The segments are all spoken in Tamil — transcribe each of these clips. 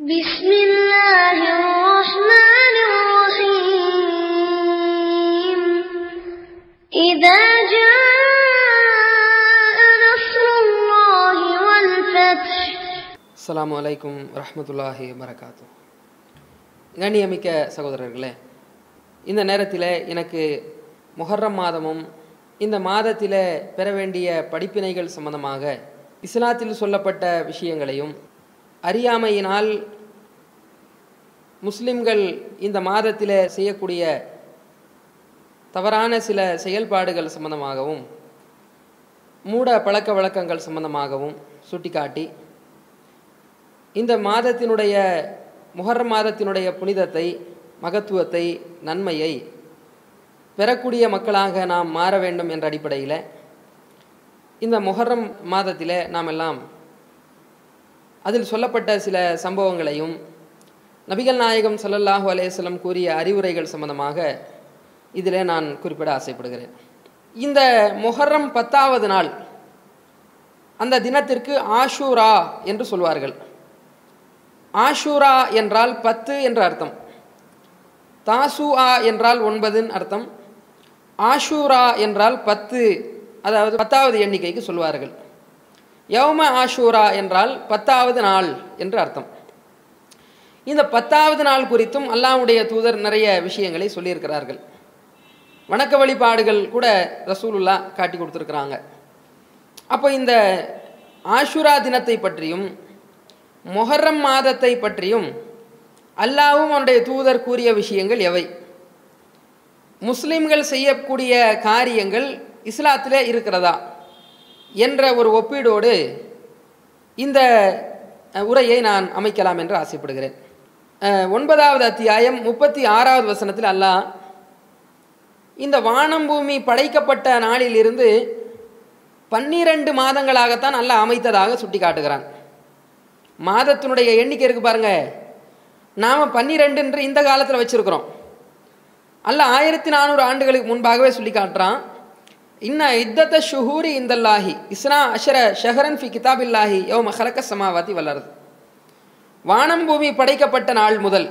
بسم الله الرحمن الرحيم إذا جاء نصر الله والفتح அஸ்ஸலாமு அலைக்கும் ரஹ்மத்துல்லாஹி வரகாத்து கண்ணியமிக்க சகோதரர்களே இந்த நேரத்தில் எனக்கு முஹர்ரம் மாதமும் இந்த மாதத்தில் பெற வேண்டிய படிப்பினைகள் சம்பந்தமாக இஸ்லாத்தில் சொல்லப்பட்ட விஷயங்களையும் அறியாமையினால் முஸ்லிம்கள் இந்த மாதத்தில் செய்யக்கூடிய தவறான சில செயல்பாடுகள் சம்பந்தமாகவும் மூட பழக்க வழக்கங்கள் சம்பந்தமாகவும் சுட்டிக்காட்டி இந்த மாதத்தினுடைய முகர் மாதத்தினுடைய புனிதத்தை மகத்துவத்தை நன்மையை பெறக்கூடிய மக்களாக நாம் மாற வேண்டும் என்ற அடிப்படையில் இந்த முகரம் மாதத்தில் நாம் எல்லாம் அதில் சொல்லப்பட்ட சில சம்பவங்களையும் நபிகள் நாயகம் சல்லல்லாஹு அலைஹிஸ்ஸலாம் கூறிய அறிவுரைகள் சம்பந்தமாக இதில் நான் குறிப்பிட ஆசைப்படுகிறேன். இந்த முஹர்ரம் பத்தாவது நாள் அந்த தினத்திற்கு ஆஷூரா என்று சொல்வார்கள். ஆஷூரா என்றால் பத்து என்ற அர்த்தம். தாசுஆ என்றால் ஒன்பதுன்னு அர்த்தம். ஆஷூரா என்றால் பத்து அதாவது பத்தாவது எண்ணிக்கைக்கு சொல்வார்கள். யௌம ஆஷூரா என்றால் பத்தாவது நாள் என்று அர்த்தம். இந்த பத்தாவது நாள் குறித்தும் அல்லாஹ்வுடைய தூதர் நிறைய விஷயங்களை சொல்லியிருக்கிறார்கள். வணக்க வழிபாடுகள் கூட ரசூலுல்லா காட்டி கொடுத்துருக்குறாங்க. அப்போ இந்த ஆஷுரா தினத்தை பற்றியும் மொஹர்ரம் மாதத்தை பற்றியும் அல்லாவும் அவனுடைய தூதர் கூறிய விஷயங்கள் எவை? முஸ்லிம்கள் செய்யக்கூடிய காரியங்கள் இஸ்லாத்திலே இருக்கிறதா? என்ற ஒரு ஒப்பீடோடு இந்த உரையை நான் அமைக்கலாம் என்று ஆசைப்படுகிறேன். ஒன்பதாவது அத்தியாயம் முப்பத்தி ஆறாவது வசனத்தில் அல்லாஹ் இந்த வானம் பூமி படைக்கப்பட்ட நாளிலிருந்து பன்னிரண்டு மாதங்களாகத்தான் அல்லாஹ் அமைத்ததாக சுட்டி காட்டுகிறான் மாதத்தினுடைய எண்ணிக்கை இருக்கு பாருங்க. நாம் பன்னிரெண்டுன்ற இந்த காலத்தில் வச்சுருக்கிறோம். அல்ல ஆயிரத்தி நானூறு ஆண்டுகளுக்கு முன்பாகவே சொல்லி காட்டுறான் இன்ன இத்தத்த ஷுஹூரி இந்தல்லாஹி இஸ்னா அஷர ஷஹரன் ஃபி கிதாபில்லாஹி யோ மஹலக்க சமாவாதி வளருது வானம் பூமி படைக்கப்பட்ட நாள் முதல்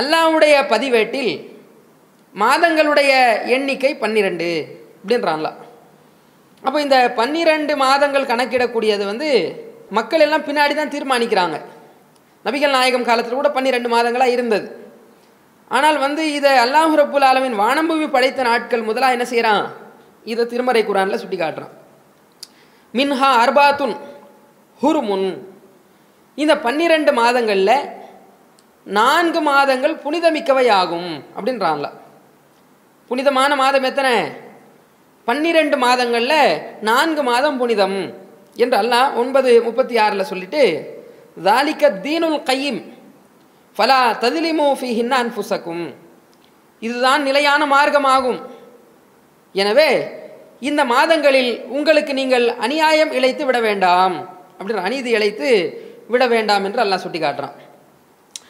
அல்லாஹ்வுடைய பதிவேட்டில் மாதங்களுடைய எண்ணிக்கை பன்னிரெண்டு அப்படின்றான்லாம் அப்போ இந்த பன்னிரெண்டு மாதங்கள் கணக்கிடக்கூடியது வந்து மக்கள் எல்லாம் பின்னாடி தான் தீர்மானிக்கிறாங்க. நபிகள் நாயகம் காலத்தில் கூட பன்னிரெண்டு மாதங்களாக இருந்தது. ஆனால் வந்து இதை அல்லாஹ் ரப்புல் ஆலமின் வானம்பூமி படைத்த நாட்கள் முதலாக என்ன செய்கிறான் இதை திருமறை குரானில் சுட்டி காட்டுறான் மின்ஹா அர்பாத்துன் ஹுருமுன். இந்த பன்னிரெண்டு மாதங்களில் நான்கு மாதங்கள் புனிதமிக்கவை ஆகும் அப்படின்றான்ல. புனிதமான மாதம் எத்தனை? பன்னிரெண்டு மாதங்களில் நான்கு மாதம் புனிதம் என்று அல்லாஹ் ஒன்பது முப்பத்தி ஆறில் சொல்லிட்டு தாலிக்க தீனுல் கையும் ஃபலா ததிலிமோ ஃபி ஹின்னா அன்புசக்கும் இதுதான் நிலையான மார்க்கமாகும். எனவே இந்த மாதங்களில் உங்களுக்கு நீங்கள் அநியாயம் இழைத்து விட வேண்டாம். அப்படின்னு அநீதி இழைத்து விட வேண்டாம் என்று அல்லாஹ் சுட்டி காட்டுறான்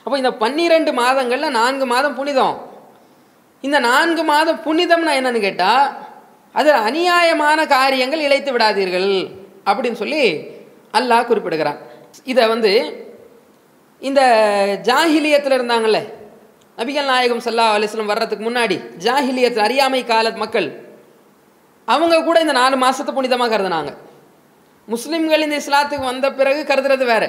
அப்போ இந்த பன்னிரெண்டு மாதங்களில் நான்கு மாதம் புனிதம். இந்த நான்கு மாதம் புனிதம்னா என்னன்னு கேட்டால் அதில் அநியாயமான காரியங்கள் இழைத்து விடாதீர்கள் அப்படின்னு சொல்லி அல்லாஹ் குறிப்பிடுகிறான். இதை வந்து இந்த ஜாஹிலியத்தில் இருந்தாங்கல்ல நபிகள் நாயகம் சல்லா அலிஸ்லம் வர்றதுக்கு முன்னாடி ஜாஹிலியத்தில் அறியாமை கால மக்கள் அவங்க கூட இந்த நாலு மாதத்தை புனிதமாக கருதுனாங்க. முஸ்லீம்கள் இந்த இஸ்லாத்துக்கு வந்த பிறகு கருதுறது வேற.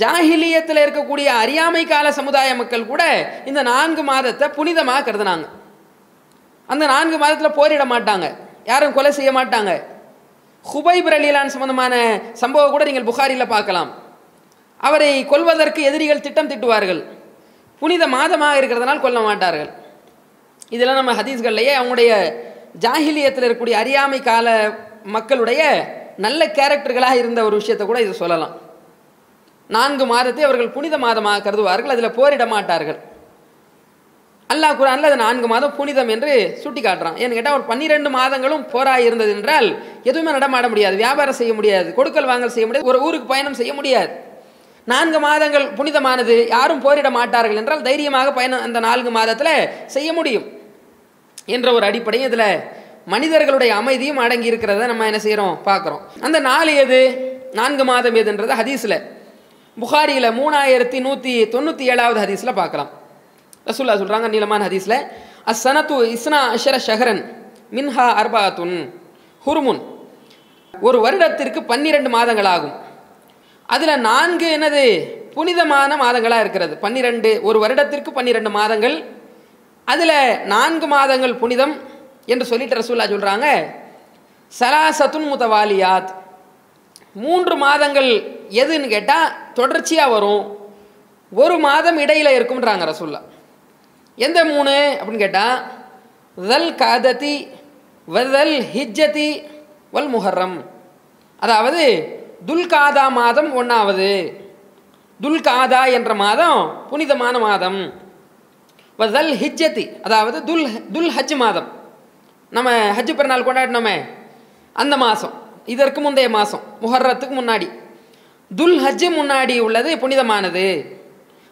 ஜாஹிலியத்தில் இருக்கக்கூடிய அறியாமை கால சமுதாய மக்கள் கூட இந்த நான்கு மாதத்தை புனிதமாக கருதுனாங்க. அந்த நான்கு மாதத்தில் போரிட மாட்டாங்க. யாரும் கொலை செய்ய மாட்டாங்க. ஹுபைப் ரலீலான் சம்பந்தமான சம்பவம் கூட நீங்கள் புகாரியில் பார்க்கலாம். அவரை கொல்வதற்கு எதிரிகள் திட்டம் திட்டுவார்கள். புனித மாதமாக இருக்கிறதுனால் கொல்ல மாட்டார்கள். இதெல்லாம் நம்ம ஹதீஸ்கள்லையே அவங்களுடைய ஜாஹிலியத்தில் இருக்கக்கூடிய அறியாமை கால மக்களுடைய நல்ல கேரக்டர்களாக இருந்த ஒரு விஷயத்தை கூட இது சொல்லலாம். நான்கு மாதத்தை அவர்கள் புனித மாதமாக கருதுவார்கள் அதில் போரிட மாட்டார்கள். அல்லாஹ் குரானில் அது நான்கு மாதம் புனிதம் என்று சுட்டி காட்டுறான் ஏன்னு கேட்டால் ஒரு பன்னிரெண்டு மாதங்களும் போராக இருந்தது என்றால் எதுவுமே நடமாட முடியாது வியாபாரம் செய்ய முடியாது கொடுக்கல் வாங்கல் செய்ய முடியாது ஒரு ஊருக்கு பயணம் செய்ய முடியாது. நான்கு மாதங்கள் புனிதமானது யாரும் போரிட மாட்டார்கள் என்றால் தைரியமாக பயணம் அந்த நான்கு மாதத்தில் செய்ய முடியும். என்ற ஒரு அடிப்படையும் இதில் மனிதர்களுடைய அமைதியும் அடங்கி இருக்கிறத நம்ம என்ன செய்கிறோம் பார்க்குறோம். அந்த நாள் எது நான்கு மாதம் எதுன்றது ஹதீஸில் புகாரியில் மூணாயிரத்தி நூற்றி தொண்ணூற்றி ஏழாவது ஹதீஸில் பார்க்கலாம். ரசூல்லா சொல்கிறாங்க நீளமான ஹதீஸில் அஸ்ஸனத்து இஸ்னா அஷர ஷஹரன் மின்ஹா அர்பாத்துன் ஹுர்முன். ஒரு வருடத்திற்கு பன்னிரெண்டு மாதங்கள் ஆகும் அதில் நான்கு என்னது? புனிதமான மாதங்களாக இருக்கிறது. பன்னிரெண்டு ஒரு வருடத்திற்கு பன்னிரெண்டு மாதங்கள் அதில் நான்கு மாதங்கள் புனிதம் என்று சொல்லிட்டு ரசூல்லா சொல்கிறாங்க சலாசத்துன் முத்தவாலியாத் மூன்று மாதங்கள் எதுன்னு கேட்டால் தொடர்ச்சியாக வரும். ஒரு மாதம் இடையில் இருக்கும்ன்றாங்க ரசூல்லா எந்த மூணு அப்படின்னு கேட்டால் தல் காததி வதல் ஹிஜ்ஜதி வல் முஹர்ரம். அதாவது துல்காதா மாதம் ஒன்றாவது துல்காதா என்ற மாதம் புனிதமான மாதம். வதல் ஹிஜ்ஜதி அதாவது துல் துல் ஹஜ் மாதம். நம்ம ஹஜ் பெருநாள் கொண்டாடினோமே அந்த மாதம். இதற்கு முந்தைய மாதம் முஹர்ரத்துக்கு முன்னாடி. துல் ஹஜ் முன்னாடி உள்ளது புனிதமானது.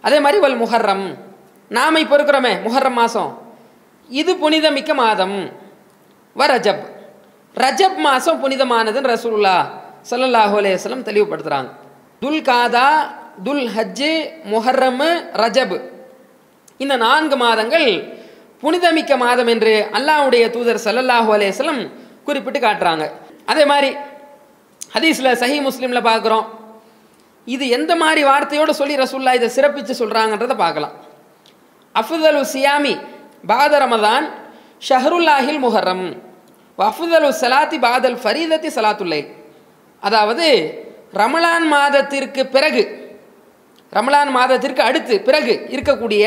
அதே மாதிரி வல் முஹர்ரம். நாம் இப்போ இருக்கிறோமே முஹர்ரம் மாதம். இது புனிதமிக்க மாதம். வ ரஜப். ரஜப் மாதம் புனிதமானதுன்னு ரசூல்லா சல்லல்லாஹு அலையம் தெளிவுபடுத்துகிறாங்க துல் காதா துல் ஹஜ்ஜு முஹர்ரம் ரஜப். இந்த நான்கு மாதங்கள் புனிதமிக்க மாதம் என்று அல்லாஹ்வுடைய தூதர் சல்லல்லாஹு அலேஸ்லம் குறிப்பிட்டு காட்டுறாங்க. அதே மாதிரி ஹதீஸில் சஹி முஸ்லீமில் பார்க்குறோம். இது எந்த மாதிரி வார்த்தையோடு சொல்லி ரசூல்லா இதை சிறப்பித்து சொல்கிறாங்கன்றதை பார்க்கலாம். அஃதுலு சியாமி பாத ரமதான் ஷஹருல்லாஹில் முஹர்ரம். அஃதுலு சலாத்தி பாதல் ஃபரீதத்தி சலாத்துல்லை அதாவது ரமலான் மாதத்திற்கு பிறகு ரமலான் மாதத்திற்கு அடுத்து பிறகு இருக்கக்கூடிய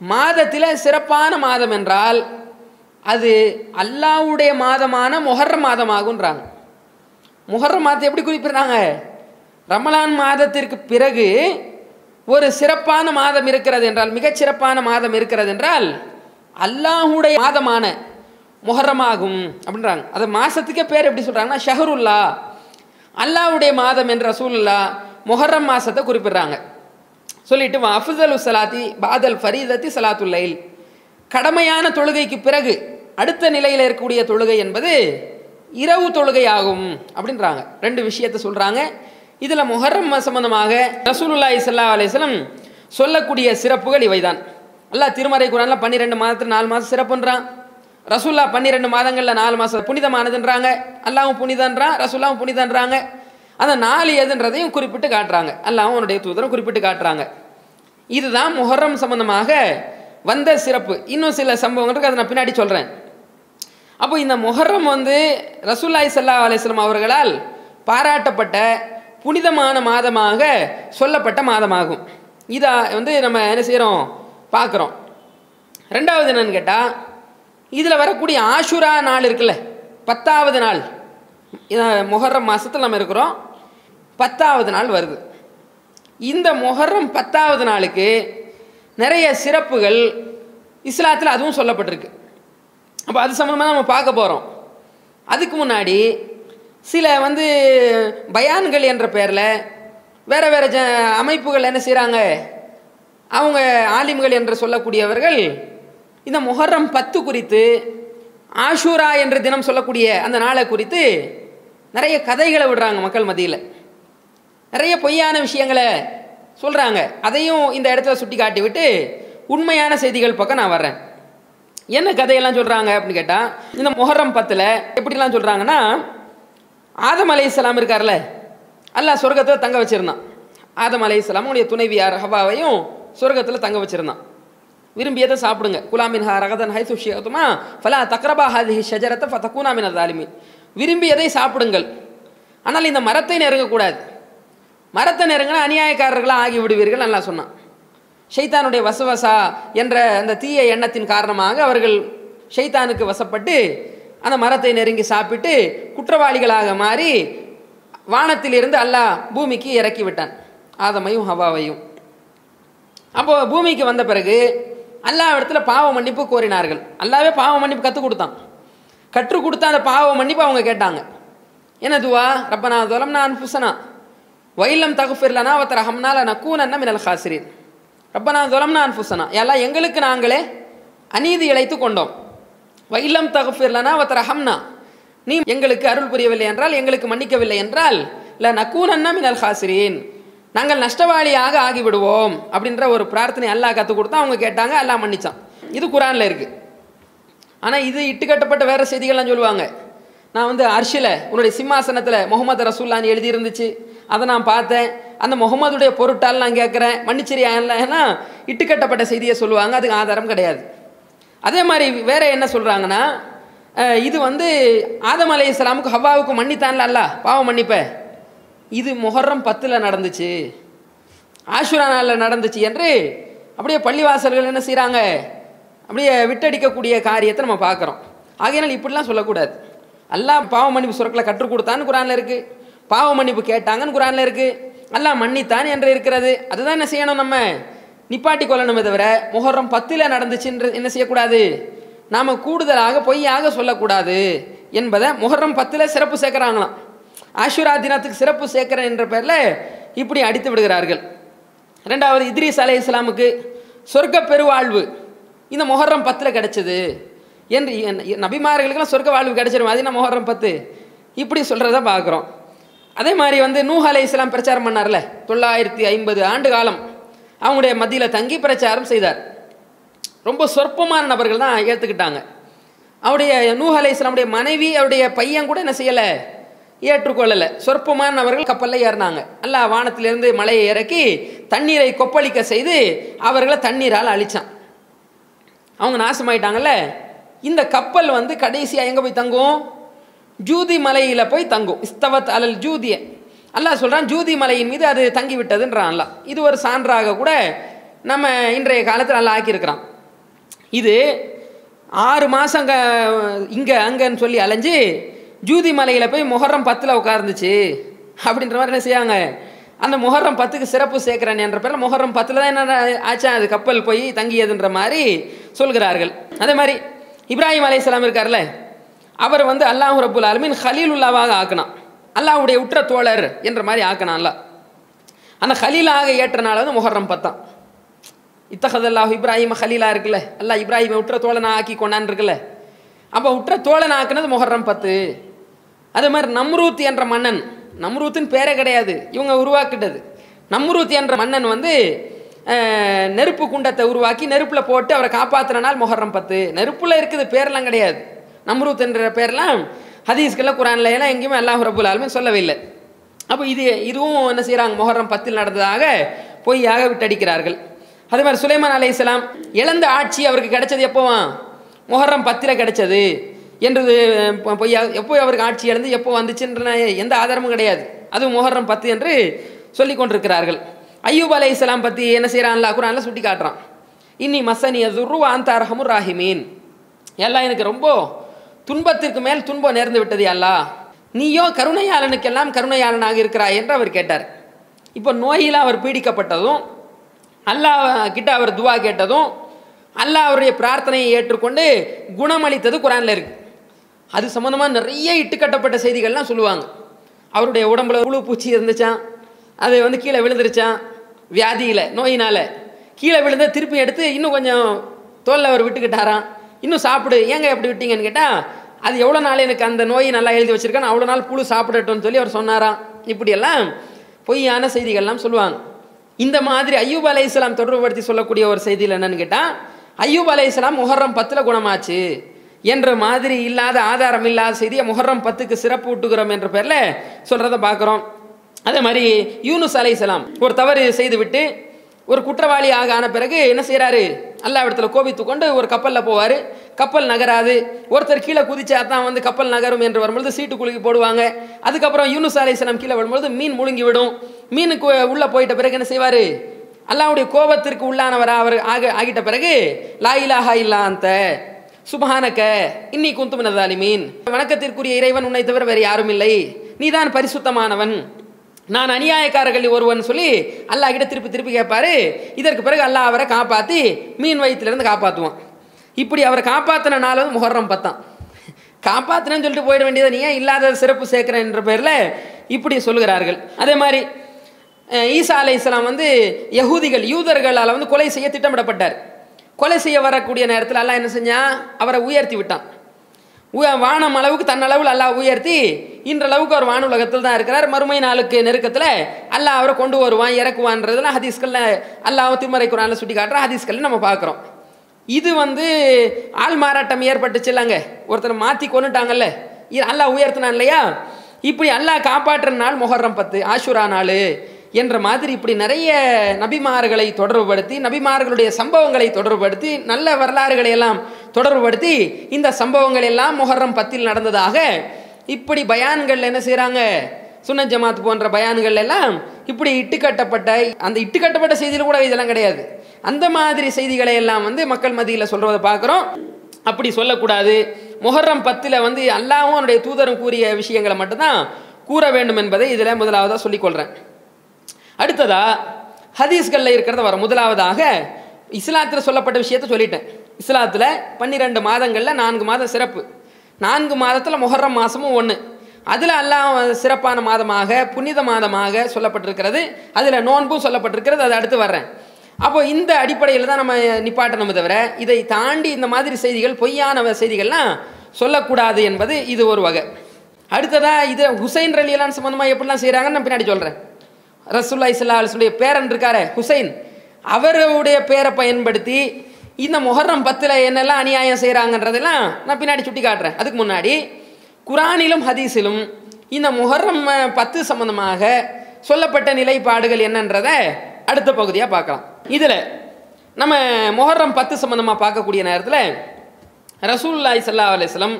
மாதத்தில் சிறப்பான மாதம் என்றால் அது அல்லாவுடைய மாதமான மொஹர் மாதமாகுன்றாங்க. முஹர்ரம் மாதத்தை எப்படி குறிப்பிடுறாங்க? ரமலான் மாதத்திற்கு பிறகு ஒரு சிறப்பான மாதம் இருக்கிறது என்றால் மிகச்சிறப்பான மாதம் இருக்கிறது என்றால் அல்லாஹுடைய மாதமான முஹர்ரமாகும் அப்படின்றாங்க. அது மாதத்துக்கே பேர் எப்படி சொல்கிறாங்கன்னா ஷஹருல்லா. அல்லாஹுடைய மாதம் என்ற சூழல்லா முஹர்ரம் மாதத்தை குறிப்பிடுறாங்க. சொல்லிட்டு அஃபுசலு சலாத்தி பாதல் ஃபரீதத்தி சலாத்துல்லைல் கடமையான தொழுகைக்கு பிறகு அடுத்த நிலையில் இருக்கக்கூடிய தொழுகை என்பது இரவு தொழுகை ஆகும் அப்படின்றாங்க. ரெண்டு விஷயத்தை சொல்கிறாங்க இதில் முஹர்ரம் சம்பந்தமாக ரசூலுல்லாய் சல்லா அலிஸ்லம் சொல்லக்கூடிய சிறப்புகள் இவைதான். அல்லாஹ் திருமறை குரானில் பன்னிரெண்டு மாதத்தில் நாலு மாதம் சிறப்புன்றான் ரசூல்லா பன்னிரெண்டு மாதங்களில் நாலு மாதம் புனிதமானதுன்றாங்க. அல்லாவும் புனிதன்றான் ரசூல்லாவும் புனிதன்றாங்க. அந்த நாலு எதுன்றதையும் குறிப்பிட்டு காட்டுறாங்க. அல்லாவும் அவனுடைய தூதரும் குறிப்பிட்டு காட்டுறாங்க. இதுதான் முஹர்ரம் சம்பந்தமாக வந்த சிறப்பு. இன்னும் சில சம்பவங்கள் இருக்கு அதை நான் பின்னாடி சொல்கிறேன் அப்போ இந்த முஹர்ரம் வந்து ரசூல்லாய் சல்லா அலிஸ்லாம் அவர்களால் பாராட்டப்பட்ட புனிதமான மாதமாக சொல்லப்பட்ட மாதமாகும். இதை வந்து நம்ம என்ன செய்கிறோம் பார்க்குறோம். ரெண்டாவது என்னன்னு கேட்டால் இதில் வரக்கூடிய ஆஷுரா நாள் இருக்குல்ல பத்தாவது நாள். முஹர்ரம் மாதத்தில் நம்ம இருக்கிறோம். பத்தாவது நாள் வருது. இந்த மொஹர்ரம் பத்தாவது நாளுக்கு நிறைய சிறப்புகள் இஸ்லாத்தில் அதுவும் சொல்லப்பட்டிருக்கு. அப்போ அது சம்மந்தமாக நம்ம பார்க்க போகிறோம் அதுக்கு முன்னாடி சில வந்து பயான்கள் என்ற பேரில் வேறு வேறு ஜ அமைப்புகள் என்ன செய்கிறாங்க அவங்க ஆலிம்கள் என்று சொல்லக்கூடியவர்கள் இந்த முஹர்ரம் பத்து குறித்து ஆஷூரா என்ற தினம் சொல்லக்கூடிய அந்த நாளை குறித்து நிறைய கதைகளை விடுறாங்க மக்கள் மத்தியில். நிறைய பொய்யான விஷயங்களை சொல்கிறாங்க அதையும் இந்த இடத்துல சுட்டி காட்டி விட்டு உண்மையான செய்திகள் பக்கம் நான் வர்றேன். என்ன கதையெல்லாம் சொல்கிறாங்க அப்படின்னு கேட்டால் இந்த மொஹரம் பத்தில் எப்படிலாம் சொல்கிறாங்கன்னா ஆதம் அலை இஸ்லாம் இருக்கார்ல அல்லாஹ் சொர்க்கத்தில் தங்க வச்சுருந்தான். ஆதம் அலை இஸ்லாம் உடைய துணைவியார் ஹவாவையும் சொர்க்கத்தில் தங்க வச்சுருந்தான். விரும்பியதை சாப்பிடுங்க. குலாமின் ஹா ரகதன் ஹை சுஷியத்துமா ஃபலா தக்ரபா ஹாதி ஷஜரத்தை ஃபதக்கூனாமின் தாலிமி விரும்பியதை சாப்பிடுங்கள். ஆனால் இந்த மரத்தை நெருங்கக்கூடாது. மரத்தை நெருங்கினா அநியாயக்காரர்களாக ஆகி விடுவீர்கள் நல்லா சொன்னான். ஷைத்தானுடைய வசவசா என்ற அந்த தீய எண்ணத்தின் காரணமாக அவர்கள் ஷைத்தானுக்கு வசப்பட்டு அந்த மரத்தை நெருங்கி சாப்பிட்டு குற்றவாளிகளாக மாறி வானத்திலிருந்து அல்லாஹ் பூமிக்கு இறக்கி விட்டான் ஆதமையும் ஹவாவையும். அப்போ பூமிக்கு வந்த பிறகு அல்லாஹ் இடத்துல பாவ மன்னிப்பு கோரினார்கள். அல்லாவே பாவ மன்னிப்பு கற்றுக் கொடுத்தான். கற்றுக் கொடுத்த அந்த பாவ மன்னிப்பு அவங்க கேட்டாங்க. என்ன துவா? ரப்பனா துலம் நான் புசனா வைலம் தகுஃபிர்லனா அவத்தர் ரஹம்னால நக்கூனன்ன மினல் ஹாசிரின். ரப்ப நான் நான் அன்புசனா எல்லாம் எங்களுக்கு நாங்களே அநீதி இழைத்து கொண்டோம். வைலம் தகுஃபிர்லனா அவத்தர் ஹம்னா நீ எங்களுக்கு அருள் புரியவில்லை என்றால் எங்களுக்கு மன்னிக்கவில்லை என்றால் இல்லை நக்கூனன்னா மினல் ஹாசிரின். நாங்கள் நஷ்டவாளியாக ஆகிவிடுவோம் அப்படின்ற ஒரு பிரார்த்தனை அல்லாஹ் கற்றுக் கொடுத்தா அவங்க கேட்டாங்க அல்லாஹ் மன்னிச்சான். இது குரானில் இருக்குது ஆனால் இது இட்டுக்கட்டப்பட்ட வேறு செய்திகள்லாம் சொல்லுவாங்க. நான் வந்து அர்ஷில் உன்னுடைய சிம்மாசனத்தில் முகமது ரசூல்லான்னு எழுதி இருந்துச்சு அதை நான் பார்த்தேன். அந்த முகமதுடைய பொருட்டால் நான் கேட்குறேன். மன்னிச்சிரியா ஏன்னா இட்டுக்கட்டப்பட்ட செய்தியை சொல்லுவாங்க. அதுக்கு ஆதாரம் கிடையாது. அதே மாதிரி வேற என்ன சொல்கிறாங்கன்னா இது வந்து ஆதம் அலை இஸ்லாமுக்கு ஹவ்வாவுக்கு மன்னித்தான்ல அல்ல? பாவம் மன்னிப்ப. இது மொஹர்ரம் பத்தில் நடந்துச்சு. ஆஷுரா நாளில் நடந்துச்சு என்று அப்படியே பள்ளிவாசல்கள் என்ன செய்கிறாங்க அப்படியே விட்டடிக்கக்கூடிய காரியத்தை நம்ம பார்க்குறோம். ஆகையினால் இப்படிலாம் சொல்லக்கூடாது. எல்லாம் பாவ மன்னிப்பு சுரக்களை கற்றுக் கொடுத்தான்னு குரானில் இருக்குது பாவ மன்னிப்பு கேட்டாங்கன்னு குரானில் இருக்குது அல்லாஹ் மன்னித்தான் என்று இருக்கிறது. அதுதான் என்ன செய்யணும் நம்ம? நிப்பாட்டி கொள்ளணுமே தவிர முஹர்ரம் பத்தில் நடந்துச்சுன்ற என்ன செய்யக்கூடாது? நாம் கூடுதலாக பொய்யாக சொல்லக்கூடாது என்பதை முஹர்ரம் பத்தில் சிறப்பு சேர்க்குறாங்களாம். ஆஷுரா தினத்துக்கு சிறப்பு சேர்க்கிறேன் என்ற பேரில் இப்படி அடித்து விடுகிறார்கள். ரெண்டாவது இத்ரீஸ் அலை இஸ்லாமுக்கு சொர்க்க பெருவாழ்வு. இந்த மொஹர்ரம் பத்தில் கிடைச்சது என்று என்- நபிமார்களுக்கெல்லாம் சொர்க்க வாழ்வு கிடைச்சிடும் அது என்ன முஹர்ரம் பத்து? இப்படி சொல்கிறத பார்க்குறோம். அதே மாதிரி வந்து நூஹ் அலை இஸ்லாம் பிரச்சாரம் பண்ணார்ல தொள்ளாயிரத்தி ஐம்பது ஆண்டு காலம். அவங்களுடைய மத்தியில் தங்கி பிரச்சாரம் செய்தார். ரொம்ப சொற்பமான நபர்கள் தான் ஏற்றுக்கிட்டாங்க அவருடைய நூஹ் அலை இஸ்லாமுடைய மனைவி அவருடைய பையன் கூட என்ன செய்யலை? ஏற்றுக்கொள்ளலை. சொற்பமான நபர்கள் கப்பலில் ஏறினாங்க. அல்லாஹ் வானத்திலிருந்து மலையை இறக்கி தண்ணீரை கொப்பளிக்க செய்து அவர்களை தண்ணீரால் அழிச்சான். அவங்க நாசமாயிட்டாங்கல்ல? இந்த கப்பல் வந்து கடைசியாக எங்கே போய் தங்கும்? ஜூதி மலையில் போய் தங்கும். இஸ்தவத் அலல் ஜூதிய. அல்லாஹ் சொல்கிறான் ஜூதி மலையின் மீது அது தங்கி விட்டதுன்றான் இது ஒரு சான்றாக கூட நம்ம இன்றைய காலத்தில் நல்லா ஆக்கியிருக்கிறான். இது ஆறு மாதம் இங்கே அங்கன்னு சொல்லி அலைஞ்சு ஜூதி மலையில் போய் முகரம் பத்தில் உட்கார்ந்துச்சு. அப்படின்ற மாதிரி என்ன செய்யாங்க? அந்த முகரம் பத்துக்கு சிறப்பு சேர்க்கிறேன் என்ற பேரில் முகரம் பத்தில் தான் என்ன ஆச்சா? அது கப்பல் போய் தங்கியதுன்ற மாதிரி சொல்கிறார்கள். அதே மாதிரி இப்ராஹிம் அலையாம் இருக்கார்ல அவர் வந்து அல்லாஹ் ரபுல் ஆலமீன் ஹலீலுல்லாவாக ஆக்கினான். அல்லாஹுடைய உற்ற தோழர் என்ற மாதிரி ஆக்கினான் அல்லாஹ். அந்த ஹலீலாக ஏற்ற நாள் வந்து முஹர்ரம் பத்தாம். இத்தகதல்லாஹ் இப்ராஹிம் ஹலீலா இருக்குல்ல அல்லாஹ் இப்ராஹிமை உற்ற தோழனா ஆக்கி கொண்டான் இருக்குல்ல. அப்போ உற்ற தோழன் ஆக்குனது முஹர்ரம் பத்து. அதே மாதிரி நம்ரூத் என்ற மன்னன் நம்ரூத்தின் பேரே கிடையாது இவங்க உருவாக்கிட்டது. நம்ரூத் என்ற மன்னன் வந்து நெருப்பு குண்டத்தை உருவாக்கி நெருப்பில் போட்டு அவரை காப்பாத்துன நாள் முஹர்ரம் பத்து. நெருப்பில் இருக்குது பேரெலாம் கிடையாது. நம்ரூத் என்ற பேர்லாம் ஹதீஸ்கள்ல குரான்ல எல்லாம் எங்கேயுமே அல்லாஹ் ரபுல் சொல்லவே இல்லை அப்போ இது இதுவும் என்ன செய்கிறாங்க மொஹரம் பத்தில் நடந்ததாக பொய்யாக விட்டடிக்கிறார்கள். அதே மாதிரி சுலைமான் இஸ்லாம் இழந்த ஆட்சி அவருக்கு கிடைச்சது எப்போவா? மொஹரம் பத்தில் கிடைச்சது. என்றது பொய்யாக பொய்யா எப்போ அவருக்கு ஆட்சி இழந்து எப்போ வந்துச்சுன்ற எந்த ஆதாரமும் கிடையாது. அதுவும் மொஹரம் பத்து என்று சொல்லி கொண்டிருக்கிறார்கள். ஐயூப் இஸ்லாம் பற்றி என்ன செய்கிறான்ல குரான்ல சுட்டி காட்டுறான் இன்னி மசனிய துர்ரு ராஹிமீன். எல்லாம் எனக்கு ரொம்ப துன்பத்திற்கு மேல் துன்பம் நேர்ந்து விட்டது அல்லா. நீயோ கருணையாளனுக்கெல்லாம் கருணையாளனாக இருக்கிறாய் என்று அவர் கேட்டார். இப்போ நோயில் அவர் பீடிக்கப்பட்டதும் அல்லாஹ் கிட்ட அவர் துவா கேட்டதும் அல்லாஹ் அவருடைய பிரார்த்தனையை ஏற்றுக்கொண்டு குணமளித்தது குரான்ல இருக்கு. அது சம்மந்தமாக நிறைய இட்டுக்கட்டப்பட்ட செய்திகள்லாம் சொல்லுவாங்க. அவருடைய உடம்புல உழு பூச்சி இருந்துச்சான் அது வந்து கீழே விழுந்துருச்சான் வியாதியில் நோயினால். கீழே விழுந்த திருப்பி எடுத்து இன்னும் கொஞ்சம் தோல்ல அவர் விட்டுக்கிட்டாராம். இன்னும் சாப்பிடு. ஏங்க எப்படி விட்டீங்கன்னு கேட்டால் அது எவ்வளோ நாள் எனக்கு அந்த நோய் நல்லா எழுதி வச்சிருக்கேன் அவ்வளோ நாள் புழு சாப்பிடட்டும்னு சொல்லி அவர் சொன்னாராம். இப்படியெல்லாம் பொய்யான செய்திகள்லாம் சொல்லுவாங்க. இந்த மாதிரி ஐயூப் அலைஹிஸ்ஸலாம் தொடர்புபடுத்தி சொல்லக்கூடிய ஒரு செய்தியில் என்னன்னு கேட்டால் ஐயூப் அலைஹிஸ்ஸலாம் முஹர்ரம் பத்தில் குணமாச்சு என்ற மாதிரி இல்லாத ஆதாரம் இல்லாத செய்தியை முஹர்ரம் பத்துக்கு சிறப்பு ஊட்டுகிறோம் என்ற பேரில் சொல்கிறத பார்க்குறோம். அதே மாதிரி யூனுஸ் அலைஹிஸ்ஸலாம் ஒரு தவறு செய்துவிட்டு ஒரு குற்றவாளி ஆக ஆன பிறகு என்ன செய்கிறாரு அல்லாவிடத்தில் கோபித்து கொண்டு ஒரு கப்பலில் போவார். கப்பல் நகராது. ஒருத்தர் கீழே குதிச்சா தான் வந்து கப்பல் நகரும் என்று வரும்பொழுது சீட்டு குலுக்கி போடுவாங்க. அதுக்கப்புறம் யூனுஸ் அலைஹிஸ்ஸலாம் கீழே வரும்பொழுது மீன் முழுங்கி விடும் மீனுக்கு உள்ளே போயிட்ட பிறகு என்ன செய்வார்? அல்லாவுடைய கோபத்திற்கு உள்ளானவர் அவர் ஆக ஆகிட்ட பிறகு லா இல்லாந்த சுபஹானக்க இன்னி குந்துமினதாலி மீன் வணக்கத்திற்குரிய இறைவன் உன்னை தவிர வேறு யாரும் இல்லை. நீதான் பரிசுத்தமானவன். நான் அநியாயக்காரர்கள் ஒருவன் சொல்லி அல்லாஹ் கிட்ட திருப்பி திருப்பி கேட்பாரு. இதற்கு பிறகு அல்லாஹ் அவரை காப்பாற்றி மீன் வயிற்றுலேருந்து காப்பாற்றுவான் இப்படி அவரை காப்பாற்றின நாள் வந்து முகர்றம் பத்தான் காப்பாற்றினேன்னு சொல்லிட்டு போயிட வேண்டியது நீ ஏன் இல்லாத சிறப்பு சேர்க்கிறேன் என்ற பேரில் இப்படி சொல்கிறார்கள் அதே மாதிரி ஈசா அலை இஸ்லாம் வந்து யகூதிகள் யூதர்களால் வந்து கொலை செய்ய திட்டமிடப்பட்டார். கொலை செய்ய வரக்கூடிய நேரத்தில் அல்லாஹ் என்ன செஞ்சான்? அவரை உயர்த்தி விட்டான். வானம் அளவுக்கு தன்னளவில் அல்லாஹ் உயர்த்தி இன்றளவுக்கு அவர் வான உலகத்தில் தான் இருக்கிறார். மறுமை நாளுக்கு நெருக்கத்தில் அல்லாஹ் அவரை கொண்டு வருவான் இறக்குவான்றதுலாம் ஹதீஸ்களில் அல்லாஹ் திருமறை குரானில் சுட்டி காட்டுற ஹதீஸ்களில் நம்ம பார்க்குறோம். இது வந்து ஆள் மாறாட்டம் ஏற்பட்டுச்சு இல்லைங்க. ஒருத்தர் மாற்றி கொண்டுட்டாங்கல்ல இது அல்லாஹ் உயர்த்தினான் இல்லையா? இப்படி அல்லாஹ் காப்பாற்றுற நாள் மொஹர்ரம் பத்து ஆஷுரா நாள். என்ற மாதிரி இப்படி நிறைய நபிமார்களை தொடர்புபடுத்தி நபிமார்களுடைய சம்பவங்களை தொடர்புபடுத்தி நல்ல வரலாறுகளை எல்லாம் தொடர்புபடுத்தி இந்த சம்பவங்கள் எல்லாம் முகர்றம் பத்தில் நடந்ததாக இப்படி பயான்கள் என்ன செய்கிறாங்க சுன்னத் ஜமாத் போன்ற பயான்கள் எல்லாம் இப்படி இட்டுக்கட்டப்பட்ட அந்த இட்டுக்கட்டப்பட்ட செய்தியில் கூட இதெல்லாம் கிடையாது. அந்த மாதிரி செய்திகளை எல்லாம் வந்து மக்கள் மத்தியில் சொல்றதை பார்க்குறோம். அப்படி சொல்லக்கூடாது. முஹர்ரம் பத்தில் வந்து அல்லாவும் அவனுடைய தூதரும் கூறிய விஷயங்களை மட்டும்தான் கூற வேண்டும் என்பதை இதில் முதலாவதாக சொல்லிக்கொள்கிறேன் அடுத்ததா ஹதீஸ்களில் இருக்கிறத வர முதலாவதாக இஸ்லாத்தில் சொல்லப்பட்ட விஷயத்த சொல்லிட்டேன். இஸ்லாத்தில் பன்னிரெண்டு மாதங்களில் நான்கு மாதம் சிறப்பு. நான்கு மாதத்தில் மொஹர்ரம் மாதமும் ஒன்று அதில் அல்லாஹ் சிறப்பான மாதமாக புனித மாதமாக சொல்லப்பட்டிருக்கிறது. அதில் நோன்பும் சொல்லப்பட்டிருக்கிறது. அது அடுத்து வர்றேன். அப்போ இந்த அடிப்படையில் தான் நம்ம நிப்பாட்டணும் தவிர இதை தாண்டி இந்த மாதிரி செய்திகள் பொய்யான செய்திகள்லாம் சொல்லக்கூடாது என்பது இது ஒரு வகை. அடுத்ததாக இது ஹுசைன் ரலியலான் சம்மந்தமாக எப்படிலாம் செய்கிறாங்கன்னு நான் பின்னாடி சொல்கிறேன் ரசுல்லா இஸ்லா அலிஸ்லுடைய பேரன் இருக்காரு ஹுசைன். அவருடைய பேரை பயன்படுத்தி இந்த முஹர்ரம் பத்தில் என்னெல்லாம் அநியாயம் செய்கிறாங்கன்றதெல்லாம் நான் பின்னாடி சுட்டி காட்டுறேன் அதுக்கு முன்னாடி குரானிலும் ஹதீஸிலும் இந்த முஹர்ரம் பத்து சம்பந்தமாக சொல்லப்பட்ட நிலைப்பாடுகள் என்னன்றதை அடுத்த பகுதியாக பார்க்கலாம். இதில் நம்ம முஹர்ரம் பத்து சம்பந்தமாக பார்க்கக்கூடிய நேரத்தில் ரசூல்லாய் சல்லா அலிஸ்லம்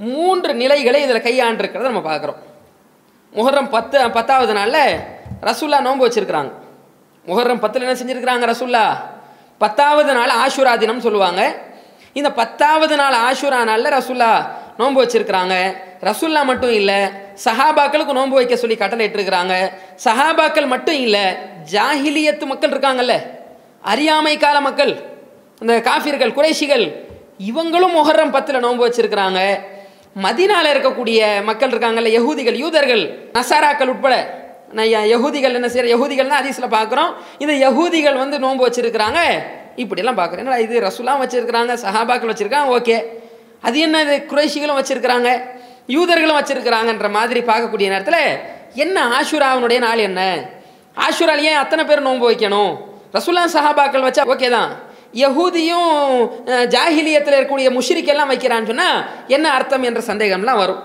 மூன்று நிலைகளை இதில் கையாண்டிருக்கிறத நம்ம பார்க்குறோம். முஹர்ரம் பத்து பத்தாவது நாளில் ரசூல்லா நோன்பு வச்சிருக்கிறாங்க. முஹர்ரம் பத்தில் என்ன செஞ்சுருக்கிறாங்க ரசூல்லா? பத்தாவது நாள் ஆஷுரா தினம் சொல்லுவாங்க. இந்த பத்தாவது நாள் ஆஷுரா நாளில் ரசூல்லா நோன்பு வச்சிருக்கிறாங்க. ரசுல்லா மட்டும் இல்லை சஹாபாக்களுக்கு நோன்பு வைக்க சொல்லி கட்டளை இட்டுருக்குறாங்க சஹாபாக்கள் மட்டும் இல்லை ஜாஹிலியத்து மக்கள் இருக்காங்கல்ல அறியாமை கால மக்கள் இந்த காஃபிர்கள் குறைஷிகள் இவங்களும் முஹர்ரம் பத்தில் நோன்பு வச்சிருக்கிறாங்க. மதினால இருக்கக்கூடிய மக்கள் இருக்காங்கல்ல யகூதிகள் யூதர்கள் நசாராக்கள் உட்பட நான் யகுதிகள் என்ன செய்கிற யகுதிகள்னா தான் பார்க்குறோம். இந்த யகுதிகள் வந்து நோன்பு வச்சுருக்கிறாங்க. இப்படியெல்லாம் பார்க்குறேன் என்னடா இது? ரசுலாம் வச்சுருக்கிறாங்க சஹாபாக்கள் வச்சுருக்காங்க ஓகே. அது என்ன இது? குறைஷிகளும் வச்சுருக்கிறாங்க யூதர்களும் வச்சுருக்கிறாங்கன்ற மாதிரி பார்க்கக்கூடிய நேரத்தில் என்ன ஆஷுராவனுடைய நாள் என்ன? ஆஷுரால் ஏன் அத்தனை பேர் நோன்பு வைக்கணும்? ரசுல்லா சஹாபாக்கள் வச்சா ஓகே தான். யகூதியும் ஜாஹிலியத்தில் இருக்கக்கூடிய முஷிரிக்கெல்லாம் வைக்கிறான்னு சொன்னால் என்ன அர்த்தம் என்ற சந்தேகம்லாம் வரும்.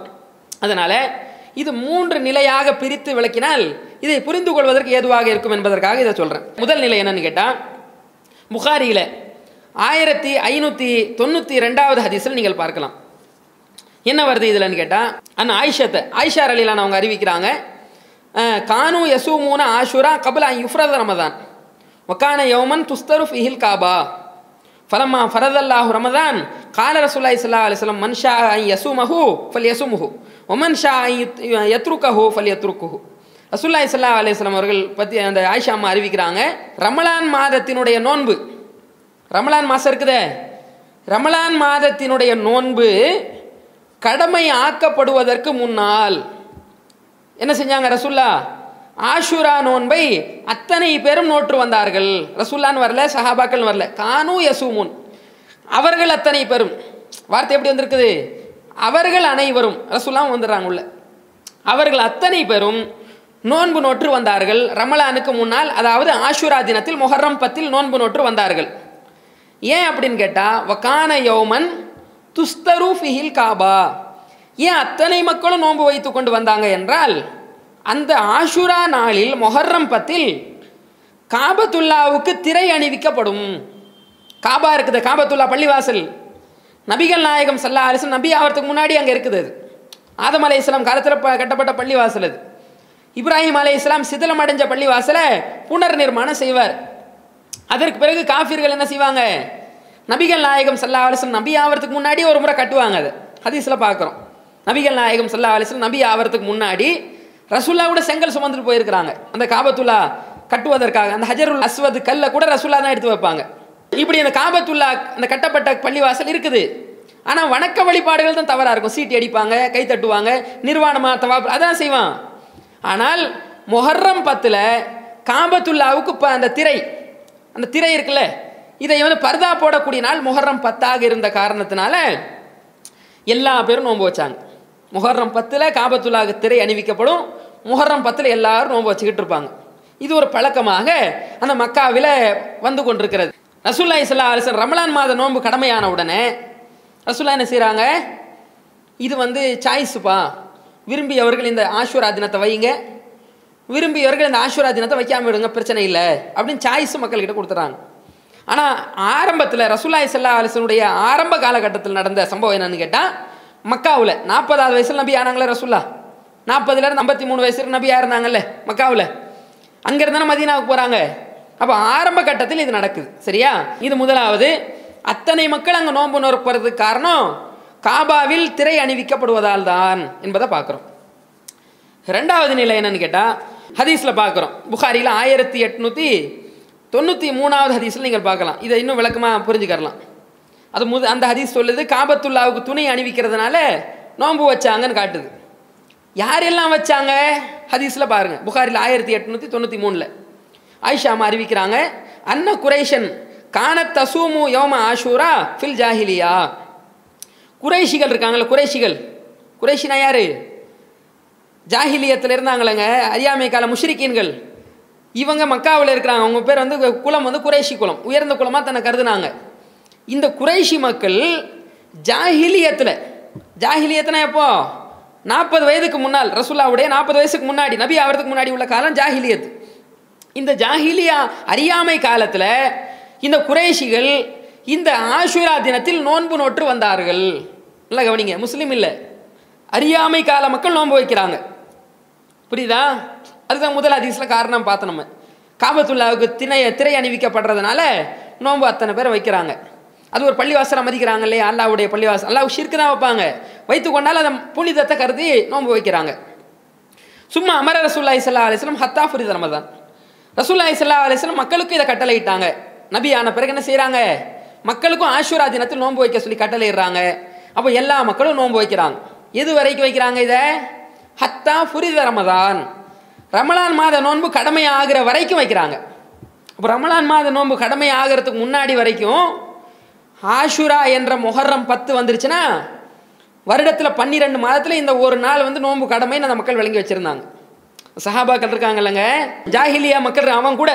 அதனால் இது மூன்று நிலையாக பிரித்து விளக்கினால் இதை புரிந்து கொள்வதற்கு ஏதுவாக இருக்கும் என்பதற்காக இதை சொல்கிறேன் முதல் நிலை என்னன்னு கேட்டால் புகாரியில் ஆயிரத்தி ஐநூற்றி தொண்ணூற்றி ரெண்டாவது ஹதீஸில் நீங்கள் பார்க்கலாம். என்ன வருது இதில்னு கேட்டால் அண்ணா ஆயிஷத்தை ஆயிஷா அலிலான அவங்க அறிவிக்கிறாங்க கானு கானு யசூமூன ஆஷுரா கபுல் யுஃப்ரத் ரமதான். வக்கான யௌமன் துஸ்தரு ஃபிஹில் காபா. ஃபலம்மா ஃபரதல்லாஹு ரமதான். கால ரசூல்லாய் இஸ்லா அலிஸ்லம் மன்ஷா ஐ யசூமஹு ஃபல் யசூமுஹு. ஒமன் ஷா ஐ ஃபல் யத்ருக்குஹு ரசுல்லா இஸ்லா அலையம் அவர்கள் பற்றி அந்த ஆயிஷா அம்மா அறிவிக்கிறாங்க ரமலான் மாதத்தினுடைய நோன்பு. ரமலான் மாதம் இருக்குதே. ரமலான் மாதத்தினுடைய நோன்பு கடமை ஆக்கப்படுவதற்கு முன்னால் என்ன செஞ்சாங்க ரசுல்லா ஆஷுரா நோன்பை அத்தனை பேரும் நோற்று வந்தார்கள். ரசுல்லான்னு வரல சஹாபாக்கள் வரல. கானு யசூமுன். அவர்கள் அத்தனை பேரும். வார்த்தை எப்படி வந்திருக்குது? அவர்கள் அனைவரும் ரசுல்லாம் வந்துடுறாங்க உள்ள அவர்கள் அத்தனை பேரும் நோன்பு நோற்று வந்தார்கள். ரமலானுக்கு முன்னால் அதாவது ஆஷுரா தினத்தில் மொஹர்ரம் பத்தில் நோன்பு நோற்று வந்தார்கள். ஏன் அப்படின்னு கேட்டால் வக்கான யோமன் துஸ்தரு ஃபிஹில் காபா. ஏன் அத்தனை மக்களும் நோன்பு வைத்து கொண்டு வந்தாங்க என்றால் அந்த ஆஷுரா நாளில் மொஹர்ரம் பத்தில் காபத்துல்லாவுக்கு திரை அணிவிக்கப்படும். காபா இருக்குது காபத்துல்லா பள்ளிவாசல். நபிகள் நாயகம் சல்லா அலிஸ்லாம் நபி ஆகிறதுக்கு முன்னாடி அங்கே இருக்குது அது. ஆதம் அலை இஸ்லாம் காலத்தில் ப- கட்டப்பட்ட பள்ளிவாசல் அது. இப்ராஹிம் அலை இஸ்லாம் சிதிலம் அடைஞ்ச பள்ளிவாசலை புனர் நிர்மாணம் செய்வார். அதற்கு பிறகு காஃபிர்கள் என்ன செய்வாங்க? நபிகள் நாயகம் சல்லா அலிஸ்லம் நபி ஆவறதுக்கு முன்னாடி ஒரு முறை கட்டுவாங்க அது. ஹதீஸில் பார்க்குறோம் நபிகள் நாயகம் சல்லா அலிஸ்லம் நபி ஆவறதுக்கு முன்னாடி ரசுல்லா கூட செங்கல் சுமந்துட்டு போயிருக்கிறாங்க. அந்த காபத்துல்லா கட்டுவதற்காக அந்த ஹஜருல் அஸ்வது கல்லை கூட ரசுல்லா தான் எடுத்து வைப்பாங்க. இப்படி அந்த காபத்துல்லா அந்த கட்டப்பட்ட பள்ளிவாசல் இருக்குது. ஆனால் வணக்க வழிபாடுகள் தான் தவறாக இருக்கும். சீட்டி அடிப்பாங்க கை தட்டுவாங்க நிர்வாணமாக தவா அதான் செய்வான். ஆனால் மொஹர்ரம் பத்தில் காபத்துல்லாவுக்கு இப்போ அந்த திரை அந்த திரை இருக்குல்ல இதை வந்து பர்தா போடக்கூடிய நாள் மொஹர்ரம் பத்தாக இருந்த காரணத்தினால எல்லா பேரும் நோன்பு வச்சாங்க. மொஹர்ரம் பத்தில் காபத்துல்லாவுக்கு திரை அணிவிக்கப்படும். மொஹர்ரம் பத்தில் எல்லாரும் நோன்பு வச்சுக்கிட்டு இருப்பாங்க. இது ஒரு பழக்கமாக அந்த மக்காவில் வந்து கொண்டிருக்கிறது. ரசூல்லா இஸ்லா அலிசன் ரமலான் மாத நோன்பு கடமையான உடனே ரசூல்லா என்ன செய்கிறாங்க இது வந்து சாய்ஸுப்பா விரும்பியவர்கள் இந்த ஆஷூரா தினத்தை வைங்க. விரும்பியவர்கள் இந்த ஆஷூரா தினத்தை வைக்காமல் விடுங்க பிரச்சனை இல்லை அப்படின்னு சாய்ஸ் மக்கள்கிட்ட கொடுத்துறாங்க. ஆனால் ஆரம்பத்தில் ரசூல்லாய் இஸ்லா அலிசனுடைய ஆரம்ப காலகட்டத்தில் நடந்த சம்பவம் என்னன்னு கேட்டால் மக்காவில் நாற்பதாவது வயசில் நபி ஆனாங்களே ரசூல்லா நாற்பதுலேருந்து ஐம்பத்தி மூணு வயசுல நபியாக இருந்தாங்கல்ல மக்காவில்? அங்கேருந்து மதீனாவுக்கு போகிறாங்க அப்போ ஆரம்ப கட்டத்தில் இது நடக்குது. சரியா? இது முதலாவது. அத்தனை மக்கள் அங்கே நோன்பு நோற்பறதுக்கு காரணம் காபாவில் திரை அணிவிக்கப்படுவதால் தான் என்பதை பார்க்குறோம். ரெண்டாவது நிலை என்னன்னு கேட்டால் ஹதீஸில் பார்க்குறோம். புகாரியில் ஆயிரத்தி எட்நூற்றி தொண்ணூற்றி மூணாவது ஹதீஸில் நீங்கள் பார்க்கலாம். இதை இன்னும் விளக்கமாக புரிஞ்சுக்கரலாம். அது முது அந்த ஹதீஸ் சொல்லுது காபத்துல்லாவுக்கு துணி அணிவிக்கிறதுனால நோன்பு வச்சாங்கன்னு காட்டுது. யாரெல்லாம் வச்சாங்க? ஹதீஸில் பாருங்கள் புகாரில் ஆயிரத்தி எட்நூற்றி தொண்ணூற்றி மூணில். ஆயிஷாமா அறிவிக்கிறாங்க அன்ன குரேஷன் கான தசூமு யோம ஆஷூரா ஃபில் ஜாஹிலியா. குறைஷிகள் இருக்காங்களே குறைஷிகள் குறைஷினா யாரு? ஜாஹிலியத்தில் இருந்தாங்களேங்க அறியாமை கால முஷ்ரிக்கீன்கள் இவங்க மக்காவில் இருக்கிறாங்க அவங்க பேர் வந்து குலம் வந்து குறைஷி குலம் உயர்ந்த குலமாக தன்னை கருதுனாங்க. இந்த குறைஷி மக்கள் ஜாஹிலியத்தில் ஜாஹிலியத்துனா எப்போ? நாற்பது வயதுக்கு முன்னால் ரசுல்லாவுடைய நாற்பது வயசுக்கு முன்னாடி நபி ஆகிறதுக்கு முன்னாடி உள்ள காலம் ஜாஹிலியத்து. இந்த ஜாகிலியா அறியாமை காலத்தில் இந்த குறைஷிகள் இந்த ஆஷுரா தினத்தில் நோன்பு நோற்று வந்தார்கள். நல்லா கவனிங்க முஸ்லீம் இல்லை. அறியாமை கால மக்கள் நோன்பு வைக்கிறாங்க. புரியுதா? அதுதான் முதல் அதிசல காரணம் பார்த்தோம் நம்ம. காபத்துல்லாவுக்கு திணை திரை அணிவிக்கப்படுறதுனால நோன்பு அத்தனை பேர் வைக்கிறாங்க. அது ஒரு பள்ளிவாசலை மதிக்கிறாங்க இல்லையா? அல்லாவுடைய பள்ளிவாசல். அல்லாஹ் ஷிர்க்கு தான் வைப்பாங்க. வைத்து கொண்டால் அதை புனிதத்தை கருதி நோன்பு வைக்கிறாங்க. சும்மா அமர ரசூல்லா இஸ்லா அலிஸ்லாம் ஹத்தா ஃபுரித் ரமதான். ரசூல்லா இஸ்லா அலிஸ்லாம் மக்களுக்கும் இதை கட்டளையிட்டாங்க. நபி ஆன பிறகு என்ன செய்கிறாங்க மக்களுக்கும் ஆஷூரா தினத்தில் நோன்பு வைக்க சொல்லி கட்டளையிடுறாங்க. அப்போ எல்லா மக்களும் நோன்பு வைக்கிறாங்க. எது வரைக்கும் வைக்கிறாங்க இதை? ஹத்தா புரித ரமதான். ரமலான் மாத நோன்பு கடமை ஆகிற வரைக்கும் வைக்கிறாங்க. அப்போ ரமலான் மாத நோன்பு கடமை ஆகிறதுக்கு முன்னாடி வரைக்கும் ஆஷுரா என்ற மொஹர்ரம் பத்து வந்துருச்சுன்னா வருடத்தில் பன்னிரெண்டு மாதத்தில் இந்த ஒரு நாள் வந்து நோன்பு கடமைன்னு அந்த மக்கள் விளங்கி வச்சுருந்தாங்க. சஹாபாக்கள் இருக்காங்கல்லங்க. ஜாஹிலியா மக்கள் அவன் கூட.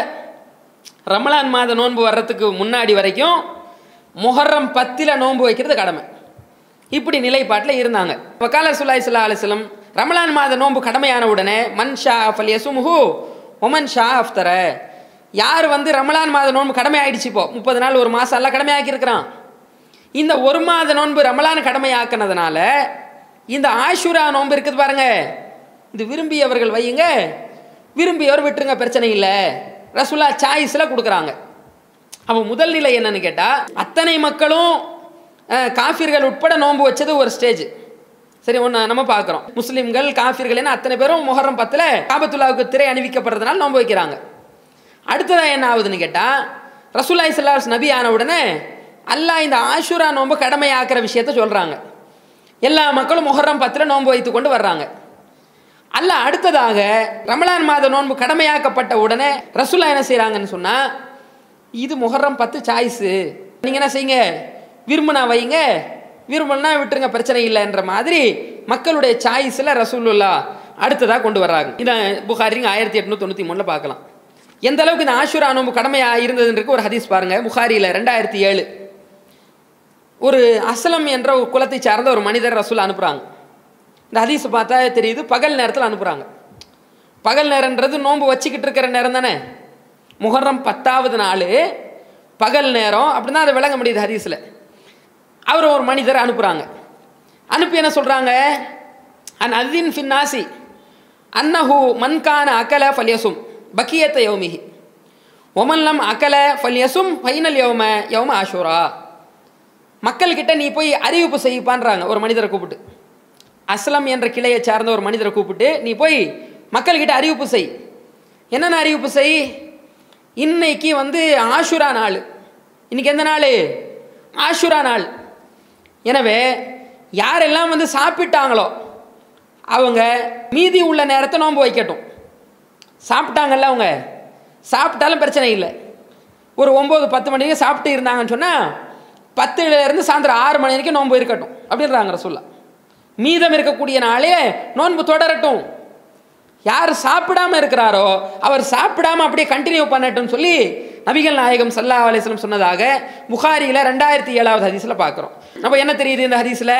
ரமலான் மாத நோன்பு வர்றதுக்கு முன்னாடி வரைக்கும் முஹர்ரம் பத்தில் நோன்பு வைக்கிறது கடமை. இப்படி நிலைப்பாட்டில் இருந்தாங்க. வக்கால சுல்லாய் சுல்லா அலிஸ்லம் ரமலான் மாத நோன்பு கடமையான உடனே மன் ஷா அஃபல் யசுமுஹு ஒமன் ஷா அஃப்தர. யார் வந்து ரமலான் மாத நோன்பு கடமை ஆயிடுச்சு இப்போ? முப்பது நாள் ஒரு மாதம் எல்லாம் கடமையாக்கியிருக்கிறான். இந்த ஒரு மாத நோன்பு ரமலான் கடமையாக்குனதுனால இந்த ஆஷுரா நோன்பு இருக்குது பாருங்கள் இது விரும்பியவர்கள் வையுங்க. விரும்பியவர் விட்டுருங்க பிரச்சனை இல்லை. ரசுல்லா சாய்ஸில் கொடுக்குறாங்க. அப்போ முதல் நிலை என்னன்னு கேட்டால் அத்தனை மக்களும் காஃபிர்கள் உட்பட நோன்பு வச்சது ஒரு ஸ்டேஜ். சரி ஒன்று நம்ம பார்க்குறோம் முஸ்லீம்கள் காஃபிர்கள் என்ன அத்தனை பேரும் முகரம் பத்தில் காபத்துல்லாவுக்கு திரை அணிவிக்கப்படுறதுனால நோன்பு வைக்கிறாங்க. அடுத்ததாக என்ன ஆகுதுன்னு கேட்டால் ரசூல்லாய் சல்லாஸ் நபி ஆன உடனே அல்லாஹ் இந்த ஆஷுரா நோன்பு கடமையாக்குற விஷயத்த சொல்கிறாங்க எல்லா மக்களும் முகரம் பத்தில் நோன்பு வைத்து கொண்டு வர்றாங்க. அல்ல அடுத்ததாக ரமலான் மாத நோன்பு கடமையாக்கப்பட்ட உடனே ரசுல்லா என்ன செய்கிறாங்கன்னு சொன்னால் இது முஹர்ரம் பத்து சாய்ஸு. நீங்கள் என்ன செய்யுங்க? விரும்பினா வைங்க. விரும்பினா விட்டுருங்க பிரச்சனை இல்லைன்ற மாதிரி மக்களுடைய சாய்ஸில் ரசூலுல்லா அடுத்ததாக கொண்டு வர்றாங்க. இதை புகாரிங்க ஆயிரத்தி எட்நூத்தி தொண்ணூற்றி மூணில் பார்க்கலாம். எந்த அளவுக்கு இந்த ஆஷுரா நோன்பு கடமையாக இருந்ததுன்றது ஒரு ஹதீஸ் பாருங்கள் புகாரியில் ரெண்டாயிரத்தி ஏழு. ஒரு அசலம் என்ற ஒரு குலத்தை சார்ந்த ஒரு மனிதர் ரசூல் அனுப்புகிறாங்க இந்த ஹதீஸ் பார்த்தா தெரியுது பகல் நேரத்தில் அனுப்புகிறாங்க பகல் நேரன்றது நோன்பு வச்சுக்கிட்டு இருக்கிற நேரம் தானே. முகர்றம் பத்தாவது நாள் பகல் நேரம் அப்படின்னா அதை விளங்க முடியுது ஹதீஸில். அவர் ஒரு மனிதர் அனுப்புகிறாங்க அனுப்பி என்ன சொல்கிறாங்க அன் அதின் ஃபின்னாசி அன்னஹு மன்கான அகல ஃபல்யசும் பக்கியத்த யோமிஹி. ஒமல்லம் அகல ஃபல்யசும் ஃபைனல் யோம யோம ஆஷூரா. மக்கள்கிட்ட நீ போய் அறிவிப்பு செய்ப்பான்றாங்க ஒரு மனிதரை கூப்பிட்டு. அஸ்லம் என்ற கிளையை சார்ந்த ஒரு மனிதரை கூப்பிட்டு நீ போய் மக்கள்கிட்ட அறிவிப்பு செய். என்னென்ன அறிவிப்பு செய்? இன்னைக்கு வந்து ஆஷுரா நாள். இன்னைக்கு எந்த நாள்? ஆஷுரா நாள். எனவே யாரெல்லாம் வந்து சாப்பிட்டாங்களோ அவங்க மீதி உள்ள நேரத்தை நோன்பு வைக்கட்டும். சாப்பிட்டாங்கல்ல அவங்க? சாப்பிட்டாலும் பிரச்சனை இல்லை. ஒரு ஒம்பது பத்து மணிக்கு சாப்பிட்டு இருந்தாங்கன்னு சொன்னால் பத்துலேருந்து சாயந்தரம் ஆறு மணி வரைக்கும் நோன்பு இருக்கட்டும் அப்படின்றாங்க ரசூல்லா மீதம் இருக்கக்கூடிய நாளே நோன்பு தொடரட்டும். யார் சாப்பிடாம இருக்கிறாரோ அவர் சாப்பிடாம அப்படியே கண்டினியூ பண்ணட்டும் சொல்லி நபிகள் நாயகம் சல்லா அலிஸ்லம் சொன்னதாக புகாரியில் ரெண்டாயிரத்தி ஏழாவது ஹதீஸில் பார்க்குறோம். நம்ம என்ன தெரியுது இந்த ஹதீஸில்?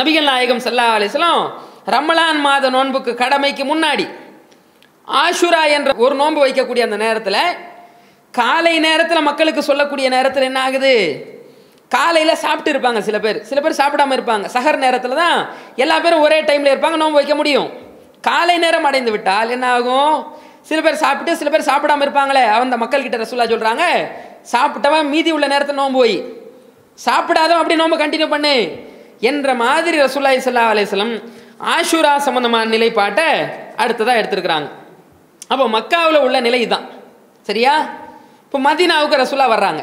நபிகள் நாயகம் சல்லா அலிஸ்லம் ரமலான் மாத நோன்புக்கு கடமைக்கு முன்னாடி ஆஷுரா என்ற ஒரு நோன்பு வைக்கக்கூடிய அந்த நேரத்தில் காலை நேரத்தில் மக்களுக்கு சொல்லக்கூடிய நேரத்தில் என்ன ஆகுது? காலையில் சாப்பிட்டு இருப்பாங்க சில பேர். சில பேர் சாப்பிடாம இருப்பாங்க. சகர் நேரத்தில் தான் எல்லா பேரும் ஒரே டைமில் இருப்பாங்க நோன்பு வைக்க முடியும். காலை நேரம் அடைந்து விட்டால் என்ன ஆகும்? சில பேர் சாப்பிட்டு சில பேர் சாப்பிடாம இருப்பாங்களே. அந்த மக்கள் கிட்ட ரசூல்லா சொல்கிறாங்க சாப்பிட்டவன் மீதி உள்ள நேரத்தை நோன்பு போய் சாப்பிடாதவன் அப்படி நோன்பு கண்டினியூ பண்ணு. என்ற மாதிரி ரசூல்லா சல்லா அலிஸ்லம் ஆஷுரா சம்பந்தமான நிலைப்பாட்டை அடுத்ததாக எடுத்திருக்கிறாங்க. அப்போ மக்காவில் உள்ள நிலை இதுதான். சரியா? இப்போ மதீனாவுக்கு ரசூலா வர்றாங்க.